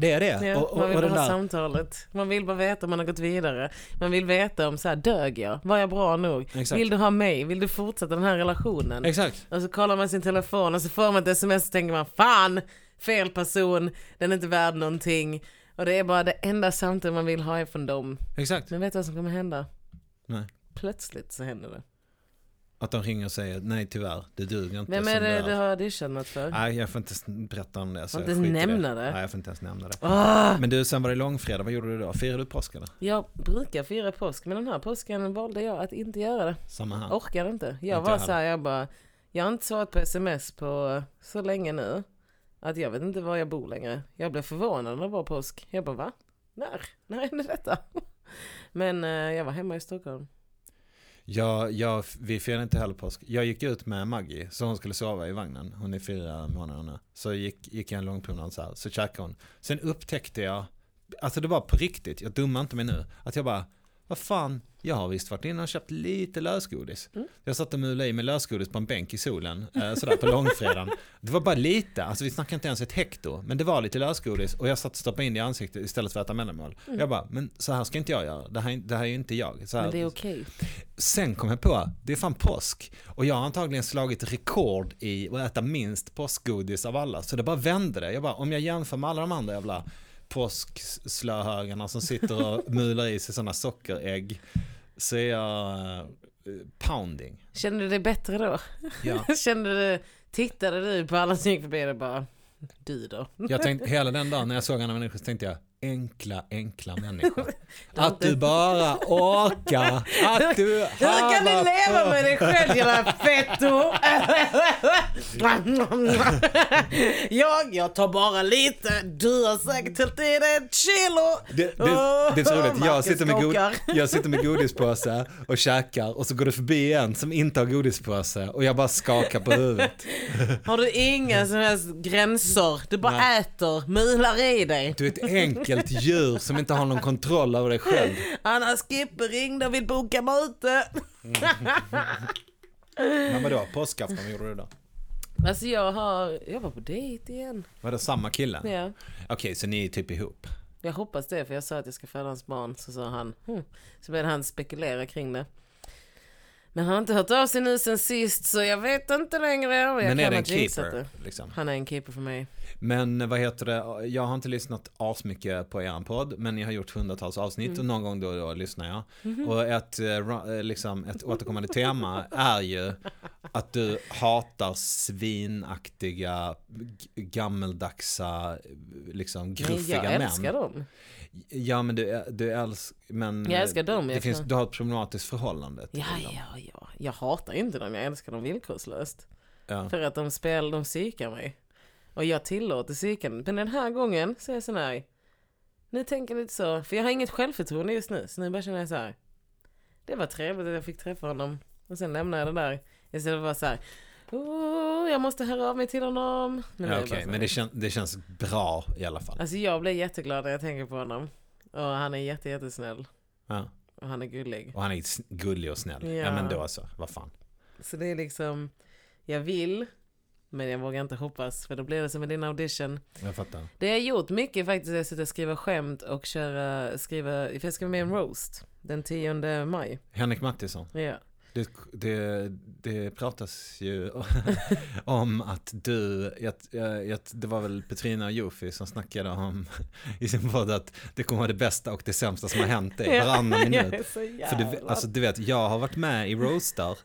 Det är det. Ja, och, och, man vill bara ha där, samtalet. Man vill bara veta om man har gått vidare. Man vill veta om så här, dög jag? Var jag bra nog? Exakt. Vill du ha mig? Vill du fortsätta den här relationen? Exakt. Och så kollar man sin telefon och så får man ett sms och tänker man fan, fel person, den är inte värd någonting. Och det är bara det enda samtal man vill ha ifrån dem. Exakt. Men vet du vad som kommer hända? Nej. Plötsligt så händer det. Att de ringer och säger nej tyvärr, det duger inte Vem är det du har auditionat för? Nej, jag får inte berätta om det. Så Får jag inte nämna det? Nej, jag får inte ens nämna det. Åh! Men du, sen var det långfredag, vad gjorde du då? Firade du påsk eller? Jag brukar fira påsk men den här påsken valde jag att inte göra det. Samma här. Orkade inte. Jag Inte var så här, jag bara, jag har inte svarat på sms på så länge nu. Att jag vet inte var jag bor längre. Jag blev förvånad när det var påsk. Jag bara va? När? När hände detta? Men eh, jag var hemma i Stockholm. Jag, jag, vi firade inte heller påsk. Jag gick ut med Maggie, så hon skulle sova i vagnen. Hon är fyra månader nu. Så gick, gick jag en lång promenad så här, så käkade hon. Sen upptäckte jag, alltså det var på riktigt, jag dummar inte mig nu, att jag bara, vad fan, jag har visst varit inne och köpt lite lösgodis. Mm. Jag satt och mulade i med lösgodis på en bänk i solen, eh, sådär på långfredagen. Det var bara lite, alltså vi snackar inte ens ett hekto, men det var lite lösgodis och jag satt och stoppade in det i ansiktet istället för att äta mellanmål. Jag bara, men så här ska inte jag göra, det här, det här är ju inte jag. Så här, Men det är okej. Sen kom jag på, det är fan påsk. Och jag har antagligen slagit rekord i att äta minst påskgodis av alla. Så det bara vände det. Jag bara, om jag jämför med alla de andra jävla påskslöhögarna som sitter och mular i sig sådana sockerägg. Så är jag eh, pounding. Kände du dig bättre då? Ja. Kände du, tittade du på alla som gick förbi och bara Du då? Jag tänkte, hela den dagen när jag såg andra människor så tänkte jag, enkla, enkla människor. Har Att du bara orkar, att du Hur kan du leva med dig själv jävla fetto? jag, jag tar bara lite, du har säkert hällt i dig ett kilo. Det, det, det är så roligt, jag sitter, med jag sitter med godispåse och käkar och så går det förbi en som inte har godispåse och jag bara skakar på huvudet. Har du inga som helst gränser? Du bara Nej. äter, mular i dig. Du är ett enkelt djur som inte har någon kontroll över dig själv. Anna Skippe ringde och vill boka möte. Men vadå, påskafton, vad gjorde du då? Alltså jag har, jag var på dejt igen. Var det samma kille? Ja. Okej, så ni är typ ihop? Jag hoppas det, för jag sa att jag ska föda hans barn, så sa han, hm. Så började han spekulera kring det. Men han har inte hört av sig nu sen sist, så jag vet inte längre. Jag Men är det en keeper? Liksom? Han är en keeper för mig. Men vad heter det, jag har inte lyssnat asmycket på er podd, men ni har gjort hundratals avsnitt Mm. och någon gång då och då lyssnar jag. Mhm. Och ett, eh, eh, liksom, ett återkommande tema är ju att du hatar svinaktiga, gammeldagsa, liksom gruffiga jag män. älskar dem. Ja men du, du älskar, men Jag älskar dem, det jag finns, kan- du har ett problematiskt förhållande till Ja, dem. ja, ja. Jag hatar inte dem, jag älskar dem villkorslöst. Ja. För att de spelar, de psykar mig. Och jag tillåter psykandet. Men den här gången så är jag sån här. Nu tänker jag lite så, för jag har inget självförtroende just nu. Så nu bara känner jag så här. Det var trevligt att jag fick träffa honom. Och sen lämnar jag det där. Istället för att vara så här. Oh, jag måste höra av mig till honom. Men Ja, det är Okej, bara så men det, kän, det känns bra i alla fall. Alltså jag blir jätteglad när jag tänker på honom. Och han är jätte, jättesnäll. Ja. Och han är gullig. Och han är s- gullig och snäll. Ja, Ja. men då så, vad fan. Så det är liksom, jag vill, men jag vågar inte hoppas. För då blir det som med din audition. Jag fattar. Det jag har gjort mycket faktiskt är att sitta och skriva skämt och köra, skriva, för jag ska vara med i en roast den 10 maj. Henrik Mattisson. Ja. Det, det, det pratas ju om att du, jag, jag, det var väl Petrina och Jofi som snackade om i sin podd att det kommer vara det bästa och det sämsta som har hänt dig varannan minut. För du, alltså, du vet, jag har varit med i roastar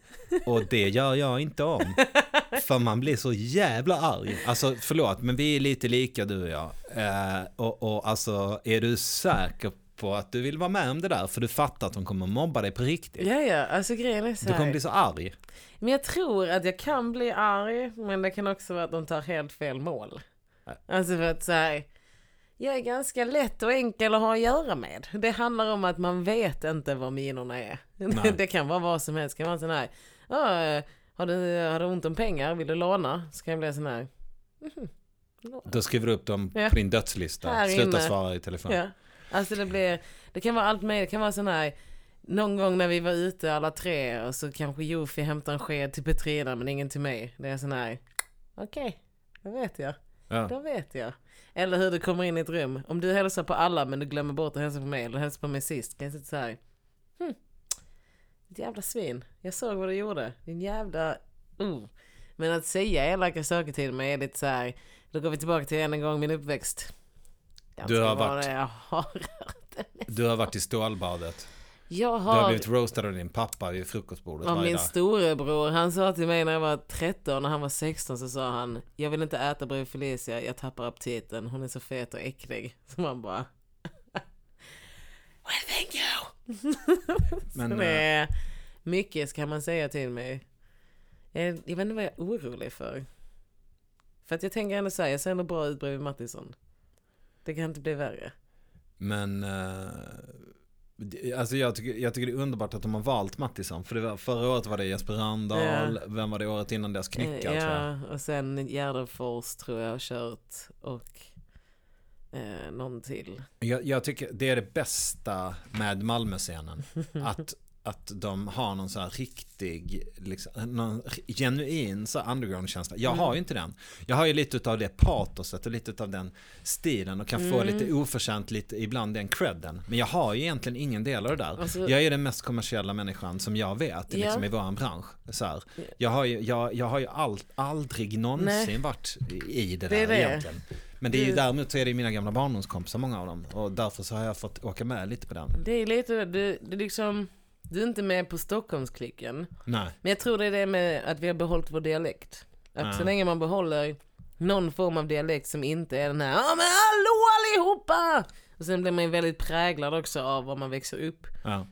och det gör jag inte om. För man blir så jävla arg. Alltså förlåt, men vi är lite lika du och jag. Eh, och, och alltså, är du säker på att du vill vara med om det där? För du fattar att de kommer mobba dig på riktigt. Ja, ja, alltså grejen är så Du kommer här. bli så arg. Men jag tror att jag kan bli arg, men det kan också vara att de tar helt fel mål. Nej. Alltså för att så här, jag är ganska lätt och enkel att ha att göra med. Det handlar om att man vet inte vad minorna är. Nej. Det kan vara vad som helst. Det kan vara sån här, "Ja, eh, har du, har du ont om pengar, vill du låna? Så kan jag bli sån här, "Mhm, låna." Då skriver du upp dem Ja. på din dödslista. Här Sluta inne. svara i telefon. Ja. Alltså det blir, det kan vara allt möjligt. Det kan vara sån här, någon gång när vi var ute alla tre och så kanske Jofi hämtar en sked till Petrina men ingen till mig. Det är sån här, okej, då vet jag. Ja. Då vet jag. Eller hur du kommer in i ett rum. Om du hälsar på alla men du glömmer bort att hälsa på mig eller hälsar på mig sist. Kan jag sitta så här. Hm. Ditt jävla svin. Jag såg vad du gjorde. Din jävla... Uh. Men att säga elaka saker till mig är lite så här. Då går vi tillbaka till än en gång min uppväxt. Du har varit- Jag har, Du har varit i stålbadet. jag Du har har blivit roastad av din pappa vid frukostbordet av min dag. storebror. Han sa till mig när jag var 13 när han var 16 så sa han Jag vill inte äta bredvid Felicia, jag tappar aptiten. Hon är så fet och äcklig. Så man bara Well thank you! Men, så det är mycket kan man säga till mig. Jag, jag vet inte vad jag är orolig för. För att jag tänker ändå säga, jag ser ändå bra ut bredvid Mattisson. Det kan inte bli värre. Men eh, alltså jag, tycker, jag tycker det är underbart att de har valt Mattisson. För det var, förra året var det Jesper Rönndahl, vem var det året innan dess? Knyckare tror jag. Ja, och sen Gärdefors tror jag har kört och eh, någon till. jag. Jag tycker det är det bästa med Malmöscenen. Att, att de har någon sån här riktig, liksom, någon genuin så underground-känsla. Jag har ju inte den. Jag har ju lite av det patoset och lite av den stilen och kan få lite oförtjänt lite ibland den credden. Men jag har ju egentligen ingen del av det där. Alltså- jag är den mest kommersiella människan som jag vet liksom, Ja. i vår bransch. Så här. Jag har ju, jag, jag har ju all, aldrig någonsin Nej. varit i det Det är där det. egentligen. Men det är ju däremot så är det mina gamla barndomskompisar, många av dem. Och därför så har jag fått åka med lite på den. Det är lite, du, du liksom, du är inte med på Stockholmsklicken. Nej. Men jag tror det är det med att vi har behållit vår dialekt. Att så Ja. länge man behåller någon form av dialekt som inte är den här Ja men hallå allihopa! Och sen blir man ju väldigt präglad också av var man växer upp. Ja.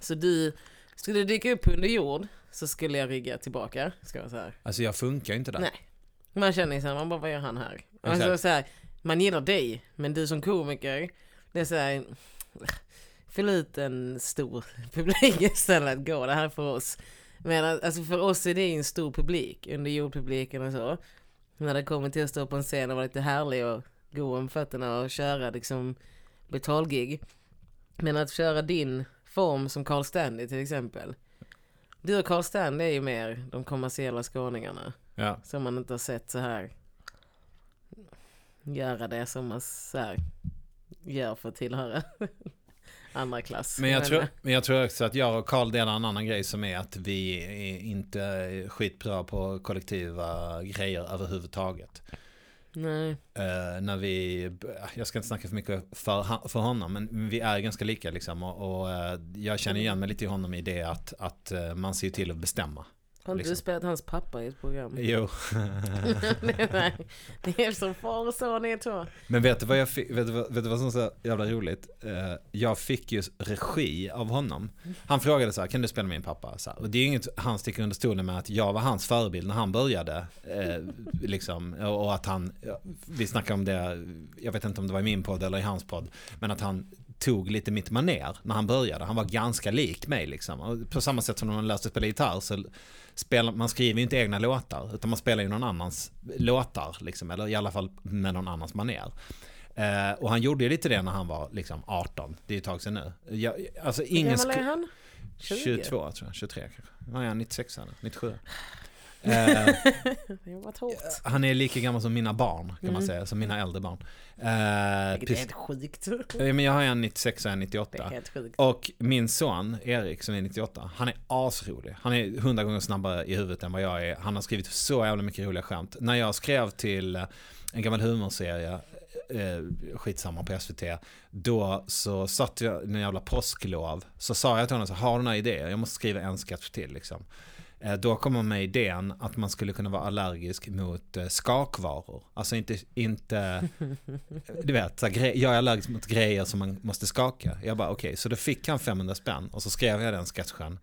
Så du, skulle du dyka upp under jord så skulle jag rygga tillbaka, ska jag säga. Alltså jag funkar ju inte där. Nej. Man känner ju såhär, man bara vad gör han här? Alltså, så här man gillar dig, men du som komiker, det är såhär Fyll ut en stor publik istället, gå det här är för oss. Men alltså för oss är det en stor publik, under jordpubliken och så. När det kommer till att stå på en scen och vara lite härlig och gå om fötterna och köra liksom betalgig. Men att köra din form som Carl Stanley till exempel. Du och Carl Stanley är ju mer de kommersiella skåningarna. Ja. Som man inte har sett så här göra det som man så här gör för att tillhöra andra klass. Men jag, tror, men jag tror också att jag och Karl delar en annan grej som är att vi är inte skitbra på kollektiva grejer överhuvudtaget. Nej. Eh, när vi, jag ska inte snacka för mycket för, för honom, men vi är ganska lika liksom. Och, och eh, jag känner igen mig lite i honom i det att, att eh, man ser till att bestämma. Har inte Liksom. du spelat hans pappa i ett program? Jo. Nej, det är som far och son är två. Men vet du vad jag fick, vet du vad, vet du vad som är så jävla roligt? Eh, jag fick ju regi av honom. Han frågade så här, kan du spela min pappa? Så här, och det är inget han sticker under stolen med att jag var hans förebild när han började. Eh, liksom, och, att han, vi snackade om det, jag vet inte om det var i min podd eller i hans podd, men att han tog lite mitt maner när han började. Han var ganska lik mig liksom. Och på samma sätt som när man lär sig spela gitarr så spelar, man skriver ju inte egna låtar utan man spelar ju någon annans låtar liksom, eller i alla fall med någon annans maner. Eh, och han gjorde ju lite det när han var liksom 18, det är ju ett tag sedan nu. Jag, alltså Hur ingen gammal är han? 20? 22 tror jag, 23 kanske. Ja, ja 96 eller 97. Eh, Jobbat hårt. han är lika gammal som mina barn kan man Mm. säga, som mina äldre barn. Eh, Vilket är helt sjukt. Men jag har en 96 och en Det är 98. helt sjukt. Och min son Erik som är 98, han är asrolig. Han är hundra gånger snabbare i huvudet än vad jag är. Han har skrivit så jävla mycket roliga skämt. När jag skrev till en gammal humorserie, eh, skitsamma på SVT, då så satt jag en jävla påsklov. Så sa jag till honom så har du några idéer? Jag måste skriva en sketch till liksom. Eh, Då kommer med idén att man skulle kunna vara allergisk mot eh, skakvaror. Alltså inte, inte du vet, så här, jag är allergisk mot grejer som man måste skaka. Jag bara okej, så då fick han 500 spänn och så skrev jag den sketchen.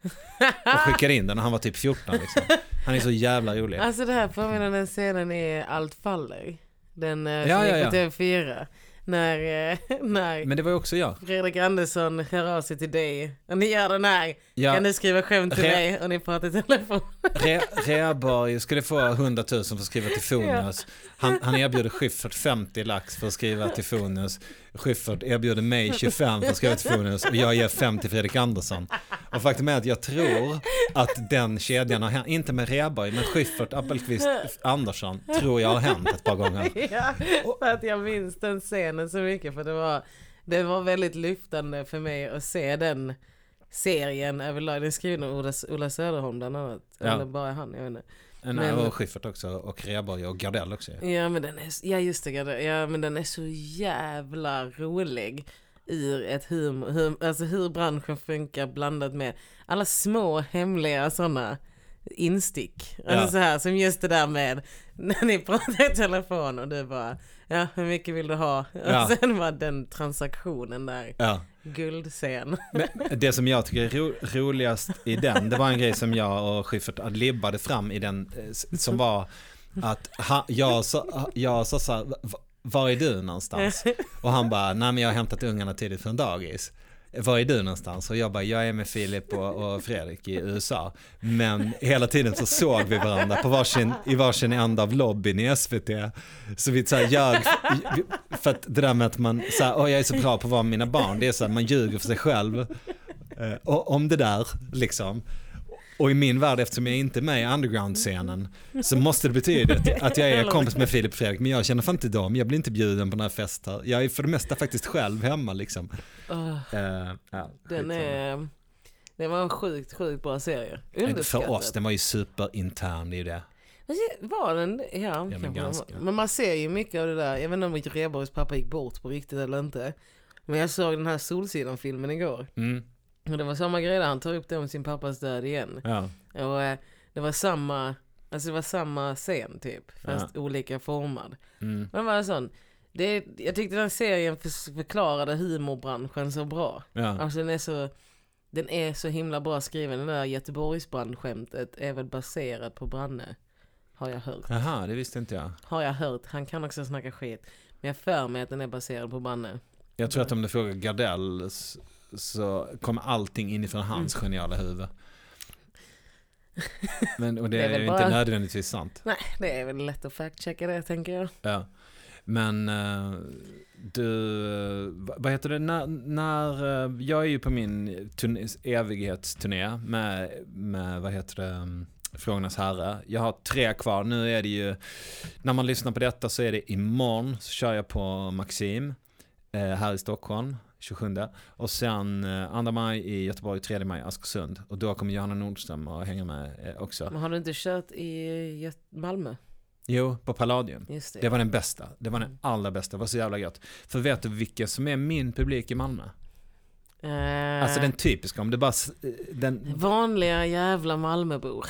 Och skickade in den och han var typ 14 liksom. Han är så jävla rolig. Alltså det här påminner den scenen i Allt faller. Den eh, Ja, ja, gick på ja. TV4. När, eh, när Men det var ju också jag. Fredrik Andersson hör av sig till dig och ni gör den här. jag Kan du skriva skämt till Re- mig och ni pratar i telefon. Re, Reborg skulle få 100 000 för att skriva till Fonus. Han, han erbjuder Schyffert 50 lax för att skriva till Fonus. Schyffert erbjuder mig 25 för att skriva till Fonus och jag ger 5 till Fredrik Andersson. Och faktum är att jag tror att den kedjan har hänt, inte med Reborg, men Schyffert, Appelqvist, Andersson, tror jag har hänt ett par gånger. ja, för att jag minns den scenen så mycket för det var, det var väldigt lyftande för mig att se den serien överlag. Den är skriven av Ola, Ola Söderholm bland annat. Ja. Eller bara han, jag vet inte. Nej, Men- och Schyffert också, och Reborg och Gardell också. Ja men den är, ja just det, ja men den är så jävla rolig. Ur ett humor, hum, alltså hur branschen funkar blandat med alla små hemliga sådana instick. Alltså Ja. så här som just det där med när ni pratar i telefon och du bara Ja hur mycket vill du ha? Ja. Och sen var den transaktionen där Ja. Guldscen. Men det som jag tycker är ro, roligast i den, det var en grej som jag och Schyffert libbade fram i den, eh, som var att ha, jag sa, jag sa så här, "Va- var är du någonstans? Och han bara, nej men jag har hämtat ungarna tidigt från dagis. Var är du någonstans? Och jag bara, jag är med Filip och, och Fredrik i USA. Men hela tiden så såg vi varandra på varsin, i varsin ända av lobbyn i SVT. Så vi så här ljög, för att det där med att man, så här, oh, jag är så bra på att vara med mina barn, det är så att man ljuger för sig själv. Eh, och, om det där, liksom. Och i min värld, eftersom jag inte är med i underground-scenen, så måste det betyda att, jag är kompis med Filip och Fredrik, men jag känner fan inte dem, jag blir inte bjuden på några fester. Jag är för det mesta faktiskt själv hemma liksom. Eh, ja, den är, det var en sjukt, sjukt bra serie. För oss, den var ju superintern, det är ju det. Men Var den ja, men kanske den ganska. men man ser ju mycket av det där. Jag vet inte om Reborgs pappa gick bort på riktigt eller inte. Men jag såg den här Solsidan-filmen igår. Mm, Och det var samma grej där, han tar upp det om sin pappas död igen. ja. Och eh, det var samma, Alltså det var samma scen typ, fast olika formad. Mm. Men det var en sån, det, jag tyckte den serien för, förklarade humorbranschen så bra. Ja. Alltså den är så, den är så himla bra skriven. Den där Göteborgsbrandskämtet är väl baserat på Branne. Har jag hört. Jaha, det visste inte jag. Har jag hört. Han kan också snacka skit. Men jag för mig att den är baserad på Branne. Jag tror att om du frågar Gardell så kommer allting inifrån Mm. hans geniala huvud. Men, och det, Det är är, bara- inte nödvändigtvis sant. Nej, det är väl lätt att fact-checka det tänker jag. Ja. Men eh, du, vad heter det, när, när eh, jag är ju på min turné, evighetsturné med, med, vad heter det, um, Frågornas Herre. Jag har tre kvar, nu är det ju, när man lyssnar på detta så är det imorgon så kör jag på Maxim eh, här i Stockholm. 27 och sen eh, 2 maj i Göteborg, 3 maj i Askersund och då kommer Johanna Nordström och hänga med eh, också. Men har du inte kört i Malmö? Jo, på Palladium. Det. Det var den bästa. Det var den allra bästa. Det var så jävla gött. För vet du vilka som är min publik i Malmö? Eh, Alltså den typiska, om det bara... Den, Vanliga jävla Malmöbor.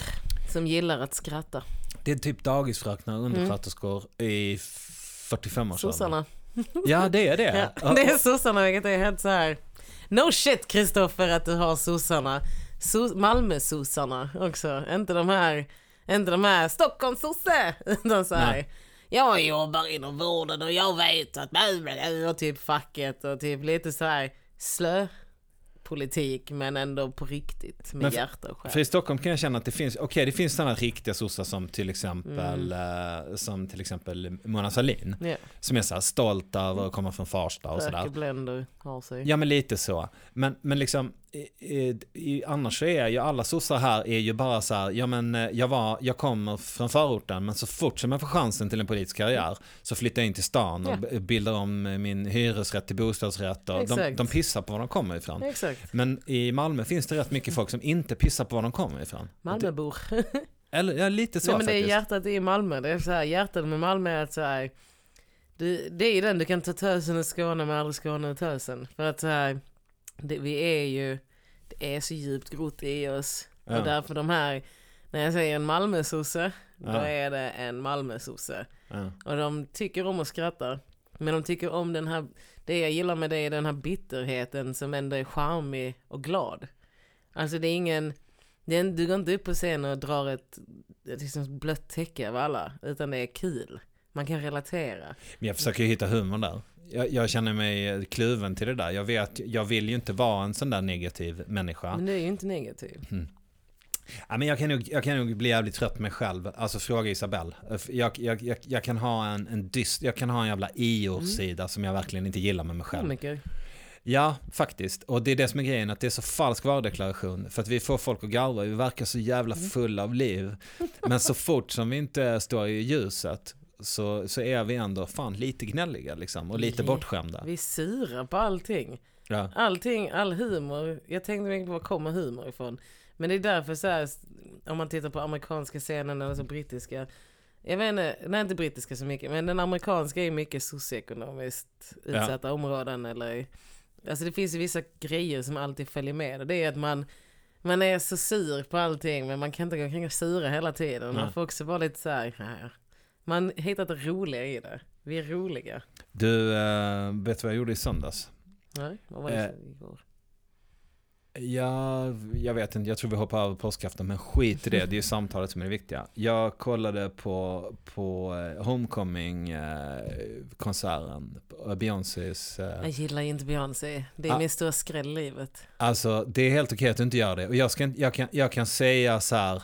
Som gillar att skratta. det är typ dagisfröknar undersköterskor i 45 års Sossarna. Ja, det är det. Ja, det är sossarna vilket är helt så här. No shit Kristoffer att du har sossarna. So Malmö-sossarna också. Inte de här, inte de här Stockholms-sosse. Utan så här. Nej. Jag jobbar inom vården och jag vet att och typ facket och typ lite så här slö politik men ändå på riktigt med Men hjärta och själ. För i Stockholm kan jag känna att det finns, okej det finns sådana riktiga sossar som till exempel, Mm. eh, som till exempel Mona Sahlin. Ja, Som är så här stolt över att komma från Farsta och sådär. röker bländer har sig. Ja men lite så. Men, men liksom, annars så är ju alla sossar här är ju bara så här, ja men eh, jag, var, jag kommer från förorten men så fort som jag får chansen till en politisk karriär så flyttar jag in till stan och Ja. bildar om eh, min hyresrätt till bostadsrätt och de, de pissar på var de kommer ifrån. Exakt. Men i Malmö finns det rätt mycket folk som inte pissar på var de kommer ifrån. Malmöbor. Eller ja, lite så Nej, men det är faktiskt. hjärtat i Malmö. Det är så här, hjärtat med Malmö är att så här, det, det är den du kan ta tösen i Skåne men aldrig Skåne i tösen. För att så här, det, vi är ju, det är så djupt grott i oss. Ja. Och därför de här, när jag säger en Malmösosse, då Ja. är det en Malmösosse. Ja. Och de tycker om att skratta. Men de tycker om den här, det jag gillar med det är den här bitterheten som ändå är charmig och glad. Alltså det är ingen, det är, en- du går inte upp på scen och drar ett, ett liksom blött täcke över alla, utan det är kul. Man kan relatera. Men jag försöker ju hitta humorn där. Jag, jag känner mig kluven till det där. Jag vet, jag vill ju inte vara en sån där negativ människa. Men det är ju inte negativt. Ja, men jag, kan nog, jag kan nog bli jävligt trött på mig själv. Alltså fråga Isabelle. Jag, jag, jag, jag kan ha en, en dyst, jag kan ha en jävla Ior-sida som jag verkligen inte gillar med mig själv. Komiker. Ja, faktiskt. Och det är det som är grejen, att det är så falsk varudeklaration. För att vi får folk att garva, vi verkar så jävla fulla av liv. Men så fort som vi inte står i ljuset så, så är vi ändå fan lite gnälliga liksom. Och lite bortskämda. Vi sura på allting. Ja. Allting, all humor. Jag tänkte på var kommer humor ifrån. Men det är därför så här, om man tittar på amerikanska scenen eller så brittiska. Jag vet inte, nej inte brittiska så mycket, men den amerikanska är mycket socioekonomiskt utsatta områden eller Alltså det finns ju vissa grejer som alltid följer med och det är att man man är så sur på allting men man kan inte gå omkring och sura hela tiden. Man får också vara lite så här. Man hittar det roliga i det. Vi är roliga. Du, äh, vet du vad jag gjorde i söndags? Nej, vad var det Eh, som igår? Ja, jag vet inte, jag tror vi hoppar över påskafton, men skit i det, det är ju samtalet som är det viktiga. Jag kollade på, på eh, Homecoming-konserten, Beyoncés. eh, Jag gillar inte Beyoncé. Det är Ah. min stora skräll i livet. Alltså, det är helt okej att du inte gör det. Och jag, ska, jag, kan, jag kan säga så här,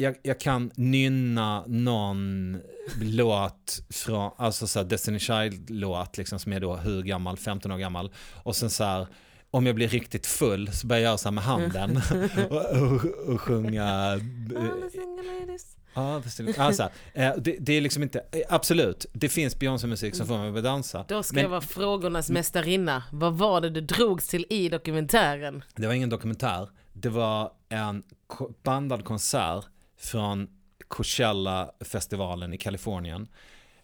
jag, jag kan nynna någon låt från, alltså så här Destiny Child-låt, liksom, som är då hur gammal, 15 år gammal. Och sen så här, om jag blir riktigt full så börjar jag göra så här med handen och, och, och sjunga ladies. Ja, Destiny- ja, så här. Eh, det, det är liksom inte, eh, absolut, det finns Beyoncé-musik som får mig att dansa. Då ska Men- jag vara frågornas mästarinna. Vad var det du drogs till i dokumentären? Det var ingen dokumentär. Det var en bandad konsert från Coachella-festivalen i Kalifornien.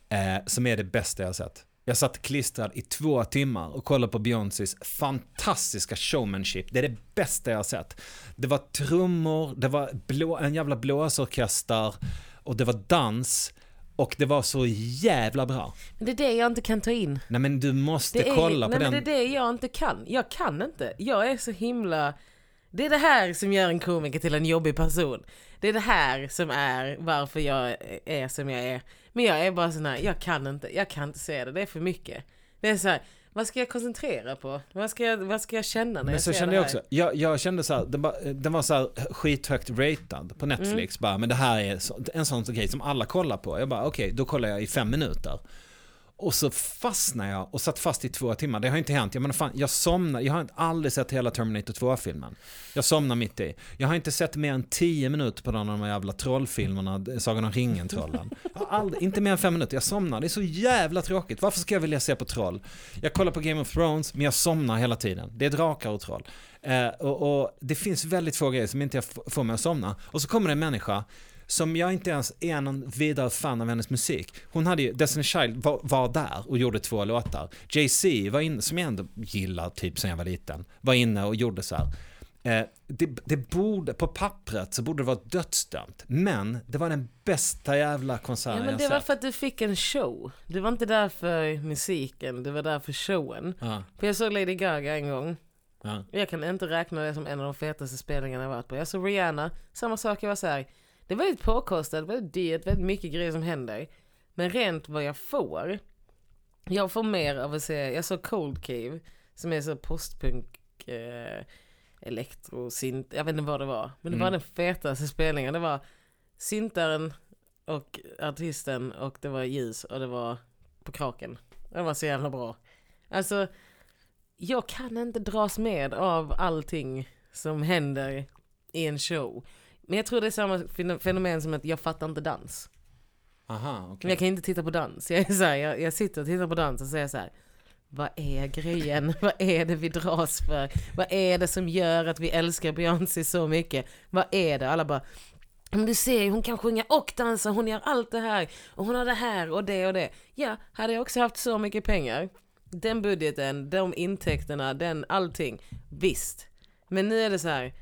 Eh, som är det bästa jag har sett. Jag satt klistrad i två timmar och kollade på Beyoncés fantastiska showmanship. Det är det bästa jag har sett. Det var trummor, det var blå, en jävla blåsorkester och det var dans. Och det var så jävla bra. Men det är det jag inte kan ta in. Nej men du måste är, kolla nej, på men den. det är det jag inte kan. Jag kan inte. Jag är så himla... Det är det här som gör en komiker till en jobbig person. Det är det här som är varför jag är som jag är. Men jag är bara sån här, jag kan inte, jag kan inte se det, det är för mycket. Det är så här, vad ska jag koncentrera på? Vad ska jag, vad ska jag känna när Men jag så kände jag också. Jag, jag kände så här, den, var, den var så här skithögt ratad på Netflix. Bara, men det här är så, en sån grej som alla kollar på. Jag bara okej, då kollar jag i fem minuter. Och så fastnade jag och satt fast i två timmar. Det har inte hänt. Jag menar fan, jag somnade. Jag har aldrig sett hela Terminator 2-filmen. Jag somnade mitt i. Jag har inte sett mer än tio minuter på någon av de här jävla trollfilmerna, Sagan om ringen-trollen. Inte mer än fem minuter. Jag somnar. Det är så jävla tråkigt. Varför ska jag vilja se på troll? Jag kollar på Game of Thrones, men jag somnar hela tiden. Det är drakar och troll. Eh, och, och det finns väldigt få grejer som inte jag får mig att somna. Och så kommer det en människa som jag inte ens är någon vidare fan av hennes musik. Hon hade ju, Destiny Child var, var där och gjorde två låtar. Jay-Z var inne, som jag ändå gillar typ sen jag var liten, var inne och gjorde så här. Eh, det, det borde, på pappret så borde det vara dödsdömt. Men det var den bästa jävla Ja konserten men jag det var sett. för att du fick en show. Det var inte där för musiken, det var där för showen. Ja, För jag såg Lady Gaga en gång. ja. Jag kan inte räkna det som en av de fetaste spelningarna jag varit på. Jag såg Rihanna, samma sak, jag var så här. Det är väldigt påkostat, väldigt dyrt, väldigt mycket grejer som händer. Men rent vad jag får, jag får mer av att se, jag såg Cold Cave, som är så postpunk, eh, elektro, synt, jag vet inte vad det var. Men det var Mm. den fetaste spelningen, det var syntaren och artisten och det var ljus och det var på kraken. Det var så jävla bra. Alltså, jag kan inte dras med av allting som händer i en show. Men jag tror det är samma fen- fenomen som att jag fattar inte dans. Aha, okej. jag kan inte titta på dans. Jag, är så här, jag, jag sitter och tittar på dans och säger så här. Vad är grejen? Vad är det vi dras för? Vad är det som gör att vi älskar Beyoncé så mycket? Vad är det? Alla bara men du ser hon kan sjunga och dansa, hon gör allt det här och hon har det här och det och det. Ja, hade jag också haft så mycket pengar, den budgeten, de intäkterna, den allting, visst. Men nu är det så här,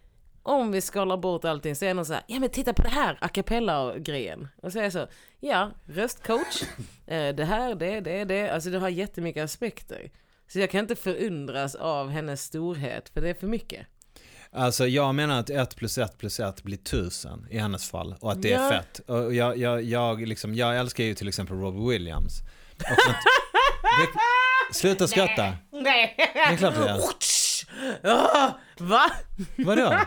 om vi skalar bort allting så är det så här, ja men titta på det här a cappella-grejen. Och så är jag så, ja, röstcoach, eh, det här, det, det, det, alltså det har jättemycket aspekter. Så jag kan inte förundras av hennes storhet, för det är för mycket. Alltså jag menar att 1 plus 1 plus 1 blir 1000 i hennes fall och att det är Ja. fett. Och jag, jag, jag, liksom, jag älskar ju till exempel Robbie Williams. Det, sluta skratta. Nej! Det är klart det är. Ah, va? Vadå?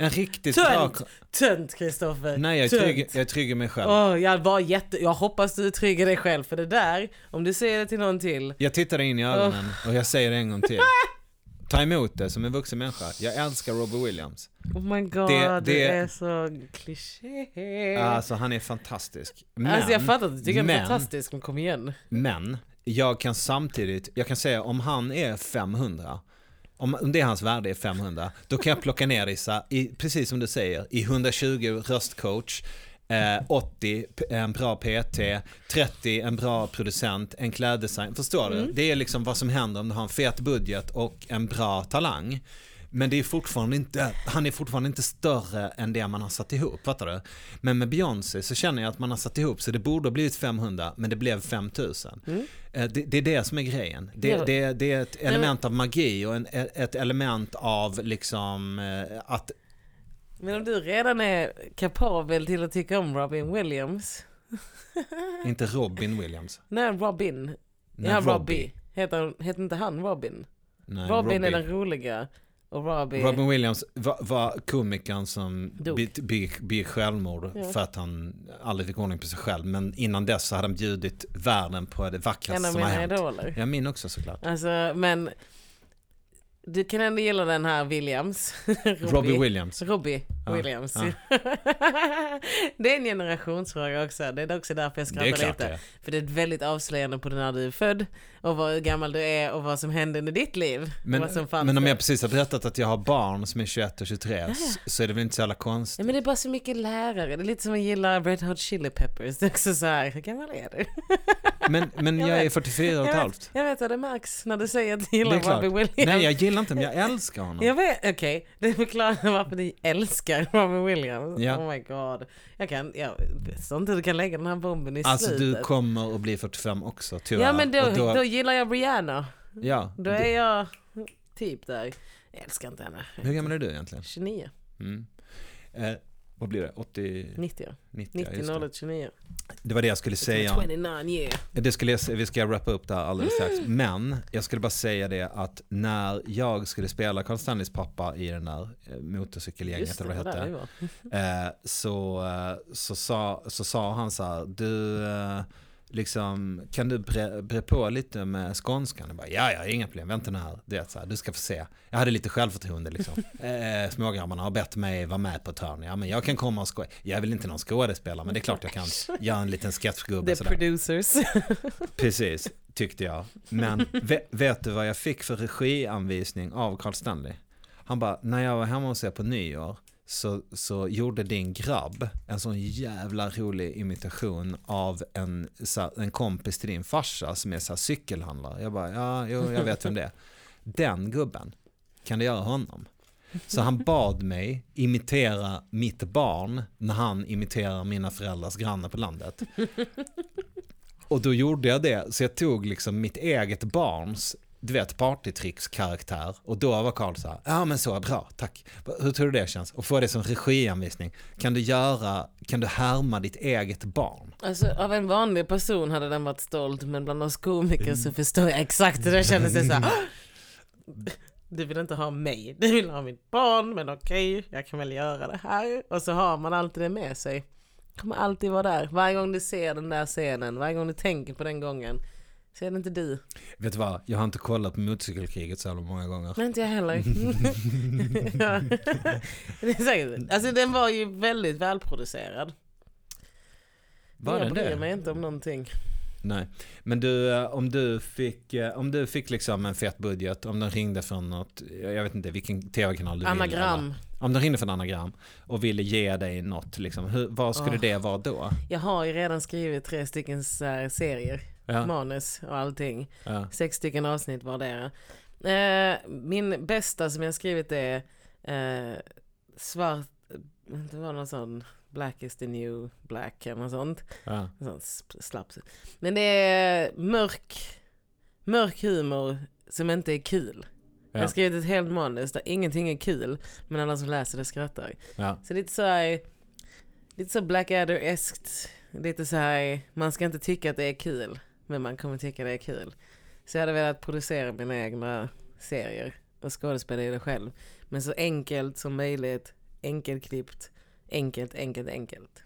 En riktigt bra... Tönt! Tönt Kristoffer! Nej jag är, trygg, jag är trygg i mig själv. Åh, jag var jätte... Jag hoppas du är trygg i dig själv för det där, om du säger det till någon till. Jag tittar in i ögonen och jag säger det en gång till. Ta emot det som en vuxen människa. Jag älskar Robbie Williams. Oh my god, Det- det, det- är så kliché. Alltså han är fantastisk. Men, alltså jag fattar att du tycker han är fantastisk, men kom igen. Men jag kan samtidigt, jag kan säga om han är 500, om om det är hans värde är 500, då kan jag plocka ner här, i, precis som du säger, i 120 röstcoach, eh, 80 p- en bra PT, 30 en bra producent, en kläddesign. Förstår du? Det är liksom vad som händer om du har en fet budget och en bra talang. Men det är fortfarande inte, han är fortfarande inte större än det man har satt ihop, fattar du? Men med Beyoncé så känner jag att man har satt ihop så det borde ha blivit 500 men det blev 5000. Eh, Det, det är det som är grejen. Det, Ja. det, det är ett element av magi och en, ett element av liksom eh, att Men om du redan är kapabel till att tycka om Robin Williams. inte Robin Williams. Nej, Robin. Nej, ja, Robbie. Robbie. Heter, heter inte han Robin? Nej, Robin är Robbie. den roliga. Och Robbie... Robin Williams var, var komikern som begick be, be självmord Ja. för att han aldrig fick ordning på sig själv. Men innan dess så hade han bjudit världen på det en vackraste av som har mina hänt. idoler. Ja, min också såklart. Alltså, men du kan ändå gilla den här Williams. Robbie Williams. Robbie Ja, Williams. ja. det är en generationsfråga också. Det är också därför jag skrattar klart lite. är. För det är väldigt avslöjande på när du är född och hur gammal du är och vad som hände under ditt liv. Men, men om jag precis har berättat att jag har barn som är 21 och 23 s- så är det väl inte så jävla konstigt. Ja, men det är bara så mycket lärare. Det är lite som att gilla Red Hot Chili Peppers. Det är också så här, hur gammal är du? Men, men Jag jag är vet. 44 och ett Jag halvt. vet, jag vet det märks när du säger att du gillar klart. Robbie Williams. Nej, jag gillar inte honom. Jag älskar honom. Jag vet, okej. Det förklarar varför ni älskar Robbie Williams. Ja. Oh my god. Jag kan, jag förstår inte hur du kan lägga den här bomben i Alltså du slutet. kommer att bli 45 också tyvärr. Ja men då, Och då, gillar jag Rihanna. ja, Då är jag typ där. Jag älskar inte henne. Hur gammal är du egentligen? 29, Mm. Eh, vad blir det? 80, 90, 90? ja, 90, just det. 01, 29. det var det jag skulle säga. 29 year. Det skulle jag, vi ska wrappa upp det här alldeles strax. Men jag skulle bara säga det att när jag skulle spela Carl Stanleys pappa i den där eh, motorcykelgänget Just eller det, vad det det hette. var. Eh, så, eh, så, sa, så sa han så här, du liksom, kan du bre, bre på lite med skånskan? Jag bara, ja, ja, inga problem, vänta nu här, det är så här, du ska få se. Jag hade lite självförtroende liksom. Eh, smågrabbarna har bett mig vara med på ett hörn, ja men jag kan komma och skoja. Jag är väl inte någon skådespelare, men det är klart jag kan göra en liten sketchgubbe The producers. Precis, tyckte jag. Men vet, vet du vad jag fick för regianvisning av Carl Stanley? Han bara, när jag var hemma hos er på nyår så, så gjorde din grabb en sån jävla rolig imitation av en, så här, en kompis till din farsa som är så här cykelhandlare. Jag bara, ja, jo, jag vet vem det är. Den gubben, kan du göra honom? Så han bad mig imitera mitt barn när han imiterar mina föräldrars grannar på landet. Och då gjorde jag det, så jag tog liksom mitt eget barns, du vet, partytrickskaraktär. Och då var Karl så här, ja men så, bra, tack. Hur tror du det känns? Och få det som regianvisning. Kan du göra, kan du härma ditt eget barn? Alltså av en vanlig person hade den varit stolt men bland oss komiker så förstår jag exakt hur det kändes. Det så här, du vill inte ha mig, du vill ha mitt barn men okej, jag kan väl göra det här. Och så har man alltid det med sig. Kommer alltid vara där. Varje gång du ser den där scenen, varje gång du tänker på den gången. Så är det inte du. Vet du vad, jag har inte kollat på motorcykelkriget så många gånger. Men inte jag heller. det är säkert. Alltså den var ju väldigt välproducerad. Var jag den bryr det? mig inte om någonting. Nej, men du, eh, om du fick, eh, om du fick liksom en fet budget, om de ringde från något, jag vet inte vilken tv-kanal du ville. Anagram. Om de ringde från anagram och ville ge dig något, liksom, hur, vad skulle Åh. det vara då? Jag har ju redan skrivit tre stycken serier, Ja, manus och allting. ja. Sex stycken avsnitt vardera. Eh, min bästa som jag skrivit är eh, svart, det var någon sån Black is the new black eller något sånt. ja. En sån sp- slapp. Men det är mörk, mörk humor som inte är kul. Jag har Ja, skrivit ett helt manus där ingenting är kul men alla som läser det skrattar. ja. Så lite så här, lite så Blackadder-eskt. Lite så här, man ska inte tycka att det är kul, men man kommer tycka det är kul. Så jag hade velat producera mina egna serier och skådespela i det själv. Men så enkelt som möjligt, enkelklippt, enkelt, enkelt, enkelt.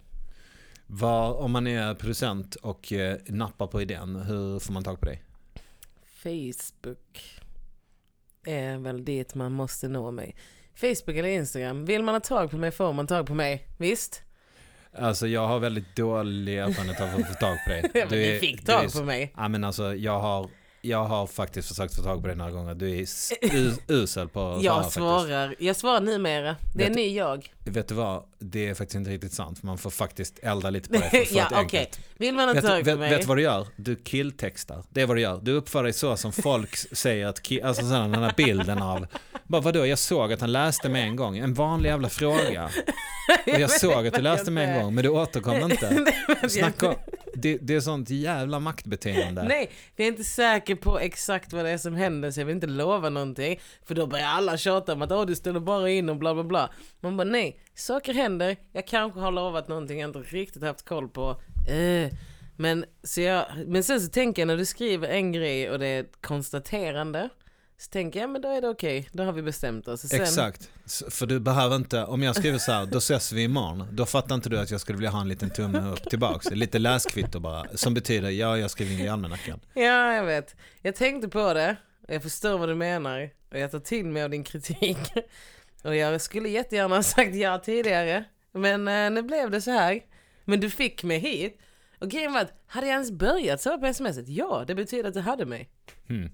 Var, om man är producent och eh, nappar på idén, hur får man tag på dig? Facebook är väl dit man måste nå mig. Facebook eller Instagram. Vill man ha tag på mig får man tag på mig. Visst? Alltså jag har väldigt dålig erfarenhet av att få tag på dig. Du du är- fick du är tag s- på mig. Ja men alltså jag har, jag har faktiskt försökt få tag på dig några gånger. Du är usel på att svara Jag faktiskt. svarar, jag svarar numera. Det är Vet- ny jag. Vet du vad? Det är faktiskt inte riktigt sant. Man får faktiskt elda lite på det för att få Ja, okej. enkelt. Vill man ha Vet, vet, mig? vet du vad du gör? Du killtextar. Det är vad du gör. Du uppför dig så som folk säger att ki- alltså sådär, den här bilden av bara, vadå, jag såg att han läste med en gång. En vanlig jävla fråga. Och jag såg att du läste med en gång, men du återkom inte. Snacka det, det är sånt jävla maktbeteende. Nej, vi är inte säker på exakt vad det är som händer så jag vill inte lova någonting. För då börjar alla tjata om att Åh, du ställer bara in och bla bla bla. Man bara nej, saker händer. Jag kanske har lovat någonting jag inte riktigt haft koll på. Eh. Men, så jag, men sen så tänker jag när du skriver en grej och det är ett konstaterande. Så tänker jag, men då är det okej, då har vi bestämt oss. Sen, Exakt, för du behöver inte, om jag skriver så här, då ses vi imorgon, då fattar inte du att jag skulle vilja ha en liten tumme upp tillbaks, lite läskvitto bara, som betyder ja, jag skriver in i almanackan. Ja, jag vet. Jag tänkte på det Jag förstår vad du menar och jag tar till mig av din kritik. Och jag skulle jättegärna ha sagt ja tidigare. Men eh, nu blev det så här. Men du fick mig hit. Och grejen var att, hade jag ens börjat så på smset? Ja, det betyder att du hade mig. Hmm.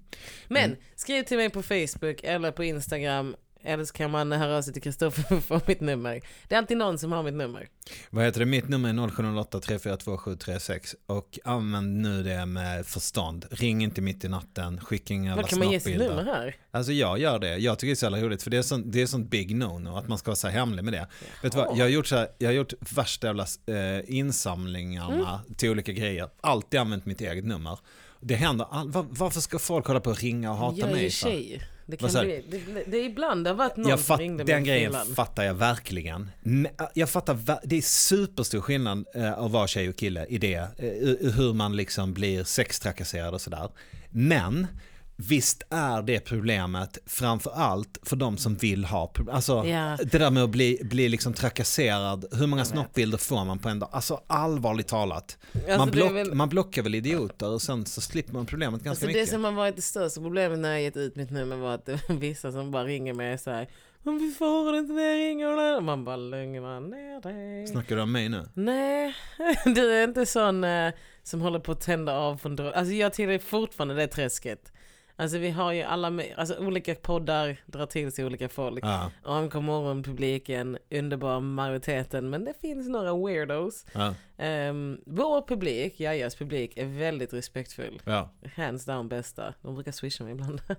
Men skriv till mig på Facebook eller på Instagram. Eller så kan man höra av sig till Kristoffer för mitt nummer. Det är alltid någon som har mitt nummer. Vad heter det? Mitt nummer är 0708 342 736 och använd nu det med förstånd. Ring inte mitt i natten, skicka inga Vad kan man ge sitt nummer här? Alltså jag gör det. Jag tycker det är så jävla roligt för det är sånt, det är sånt big no-no att man ska vara så hemlig med det. Vet du vad? Jag har gjort, så här, jag har gjort värsta jävla eh, insamlingarna till olika grejer. Alltid använt mitt eget nummer. Det händer, all, var, varför ska folk hålla på och ringa och hata jag är mig? ju för? tjej. Det, kan bli, det, det är ibland det har varit någon jag som ringde den grejen fyllan. fattar jag verkligen. Äh, Jag fattar, det är superstor skillnad eh, att vara tjej och kille i det. i- hur man liksom blir sextrakasserad och sådär. Men visst är det problemet framför allt för de som vill ha problem. Alltså Ja. det där med att bli, bli liksom trakasserad. Hur många snoppbilder får man på en dag? Alltså allvarligt talat. Alltså, man, det block, väl- man blockar väl idioter och sen så slipper man problemet ganska Alltså det mycket. som har varit det största problemet när jag gett ut mitt nummer var att det var vissa som bara ringer mig så här. Men vi får inte jag ringer. Och man bara lugna ner dig. Snackar du om mig nu? Nej, du är inte sån eh, som håller på att tända av från droger. Alltså jag tillhör fortfarande det träsket. Alltså vi har ju alla, alltså olika poddar drar till sig olika folk. Ja. AMK morgon-publiken, underbar majoriteten, men det finns några weirdos. Ja. Um, vår publik, Jajas publik, är väldigt respektfull. ja. Hands down bästa. De brukar swisha mig ibland.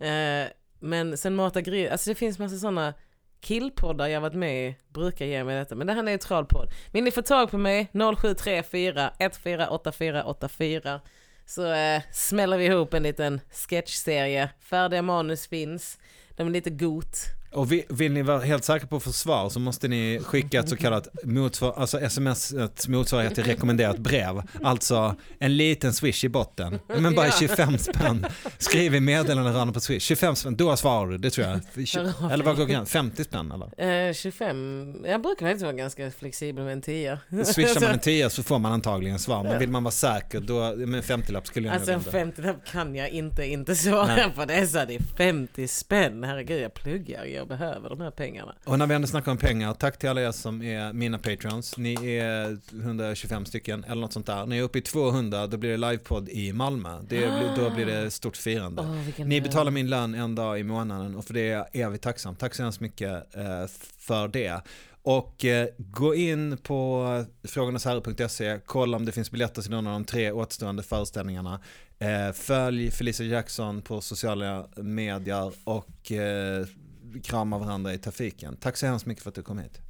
Eh, men sen Mata Grill, alltså det finns massa sådana killpoddar jag varit med i, brukar ge mig detta. Men det här är en neutral podd. Vill ni få tag på mig? 0734 148484 så eh, smäller vi ihop en liten sketchserie. Färdiga manus finns. De är lite got. Och vi- vill ni vara helt säkra på försvar så måste ni skicka ett så kallat motsvar, alltså sms motsvarighet till rekommenderat brev. Alltså en liten swish i botten, men bara Ja. 25 spänn. Skriv i meddelanderaden på swish, 25 spänn, då svarar du, det tror jag. Eller vad går gränsen? 50 spänn eller? Eh, 25, jag brukar faktiskt vara ganska flexibel med en tia. Swishar man en 10 så får man antagligen svar, men vill man vara säker då, med en 50-lapp skulle jag Alltså en nog inte. 50 kan jag inte inte svara Nej. på. Det är så det är 50 spänn. Herregud, jag pluggar. Jag behöver de här pengarna. Och när vi ändå snackar om pengar, tack till alla er som är mina patrons. Ni är 125 stycken eller något sånt där. När jag är uppe i 200 då blir det livepodd i Malmö. Det blir, då blir det stort firande. Vilken Ni betalar min lön en dag i månaden och för det är vi tacksam. Tack så hemskt mycket eh, för det. Och eh, gå in på frågornasherre.se, kolla om det finns biljetter till någon av de tre återstående föreställningarna. Eh, följ Felicia Jackson på sociala medier och eh, krama varandra i trafiken. Tack så hemskt mycket för att du kom hit.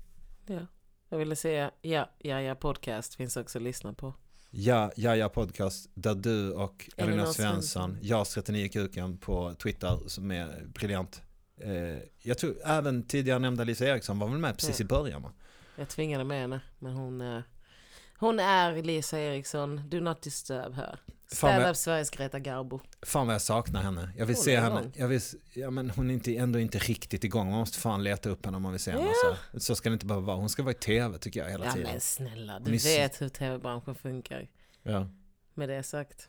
Ja. Jag ville säga ja, ja, ja podcast finns också att lyssna på. Ja, ja, ja podcast där du och Elinor Svensson. Jag 39 kuken på Twitter som är briljant. Eh, jag tror även tidigare nämnda Lisa Eriksson var väl med precis Ja. i början va? Jag tvingade med henne, men hon, hon är Lisa Eriksson. Do not disturb her. Stand up Sveriges Greta Garbo. Fan vad jag saknar henne. Jag vill Hon se henne. Jag vill, ja, men hon är inte, ändå inte riktigt igång. Man måste fan leta upp henne om man vill se henne. Ja. Så, så ska det inte behöva vara. Hon ska vara i tv tycker jag hela Ja tiden. men snälla, du så- vet hur tv-branschen funkar. Ja. Med det sagt.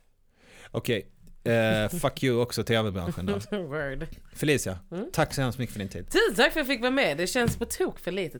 Okej, eh, fuck you också tv-branschen då. Word. Felicia, Mm. tack så hemskt mycket för din tid. Tusen tack för att jag fick vara med. Det känns på tok för lite tid.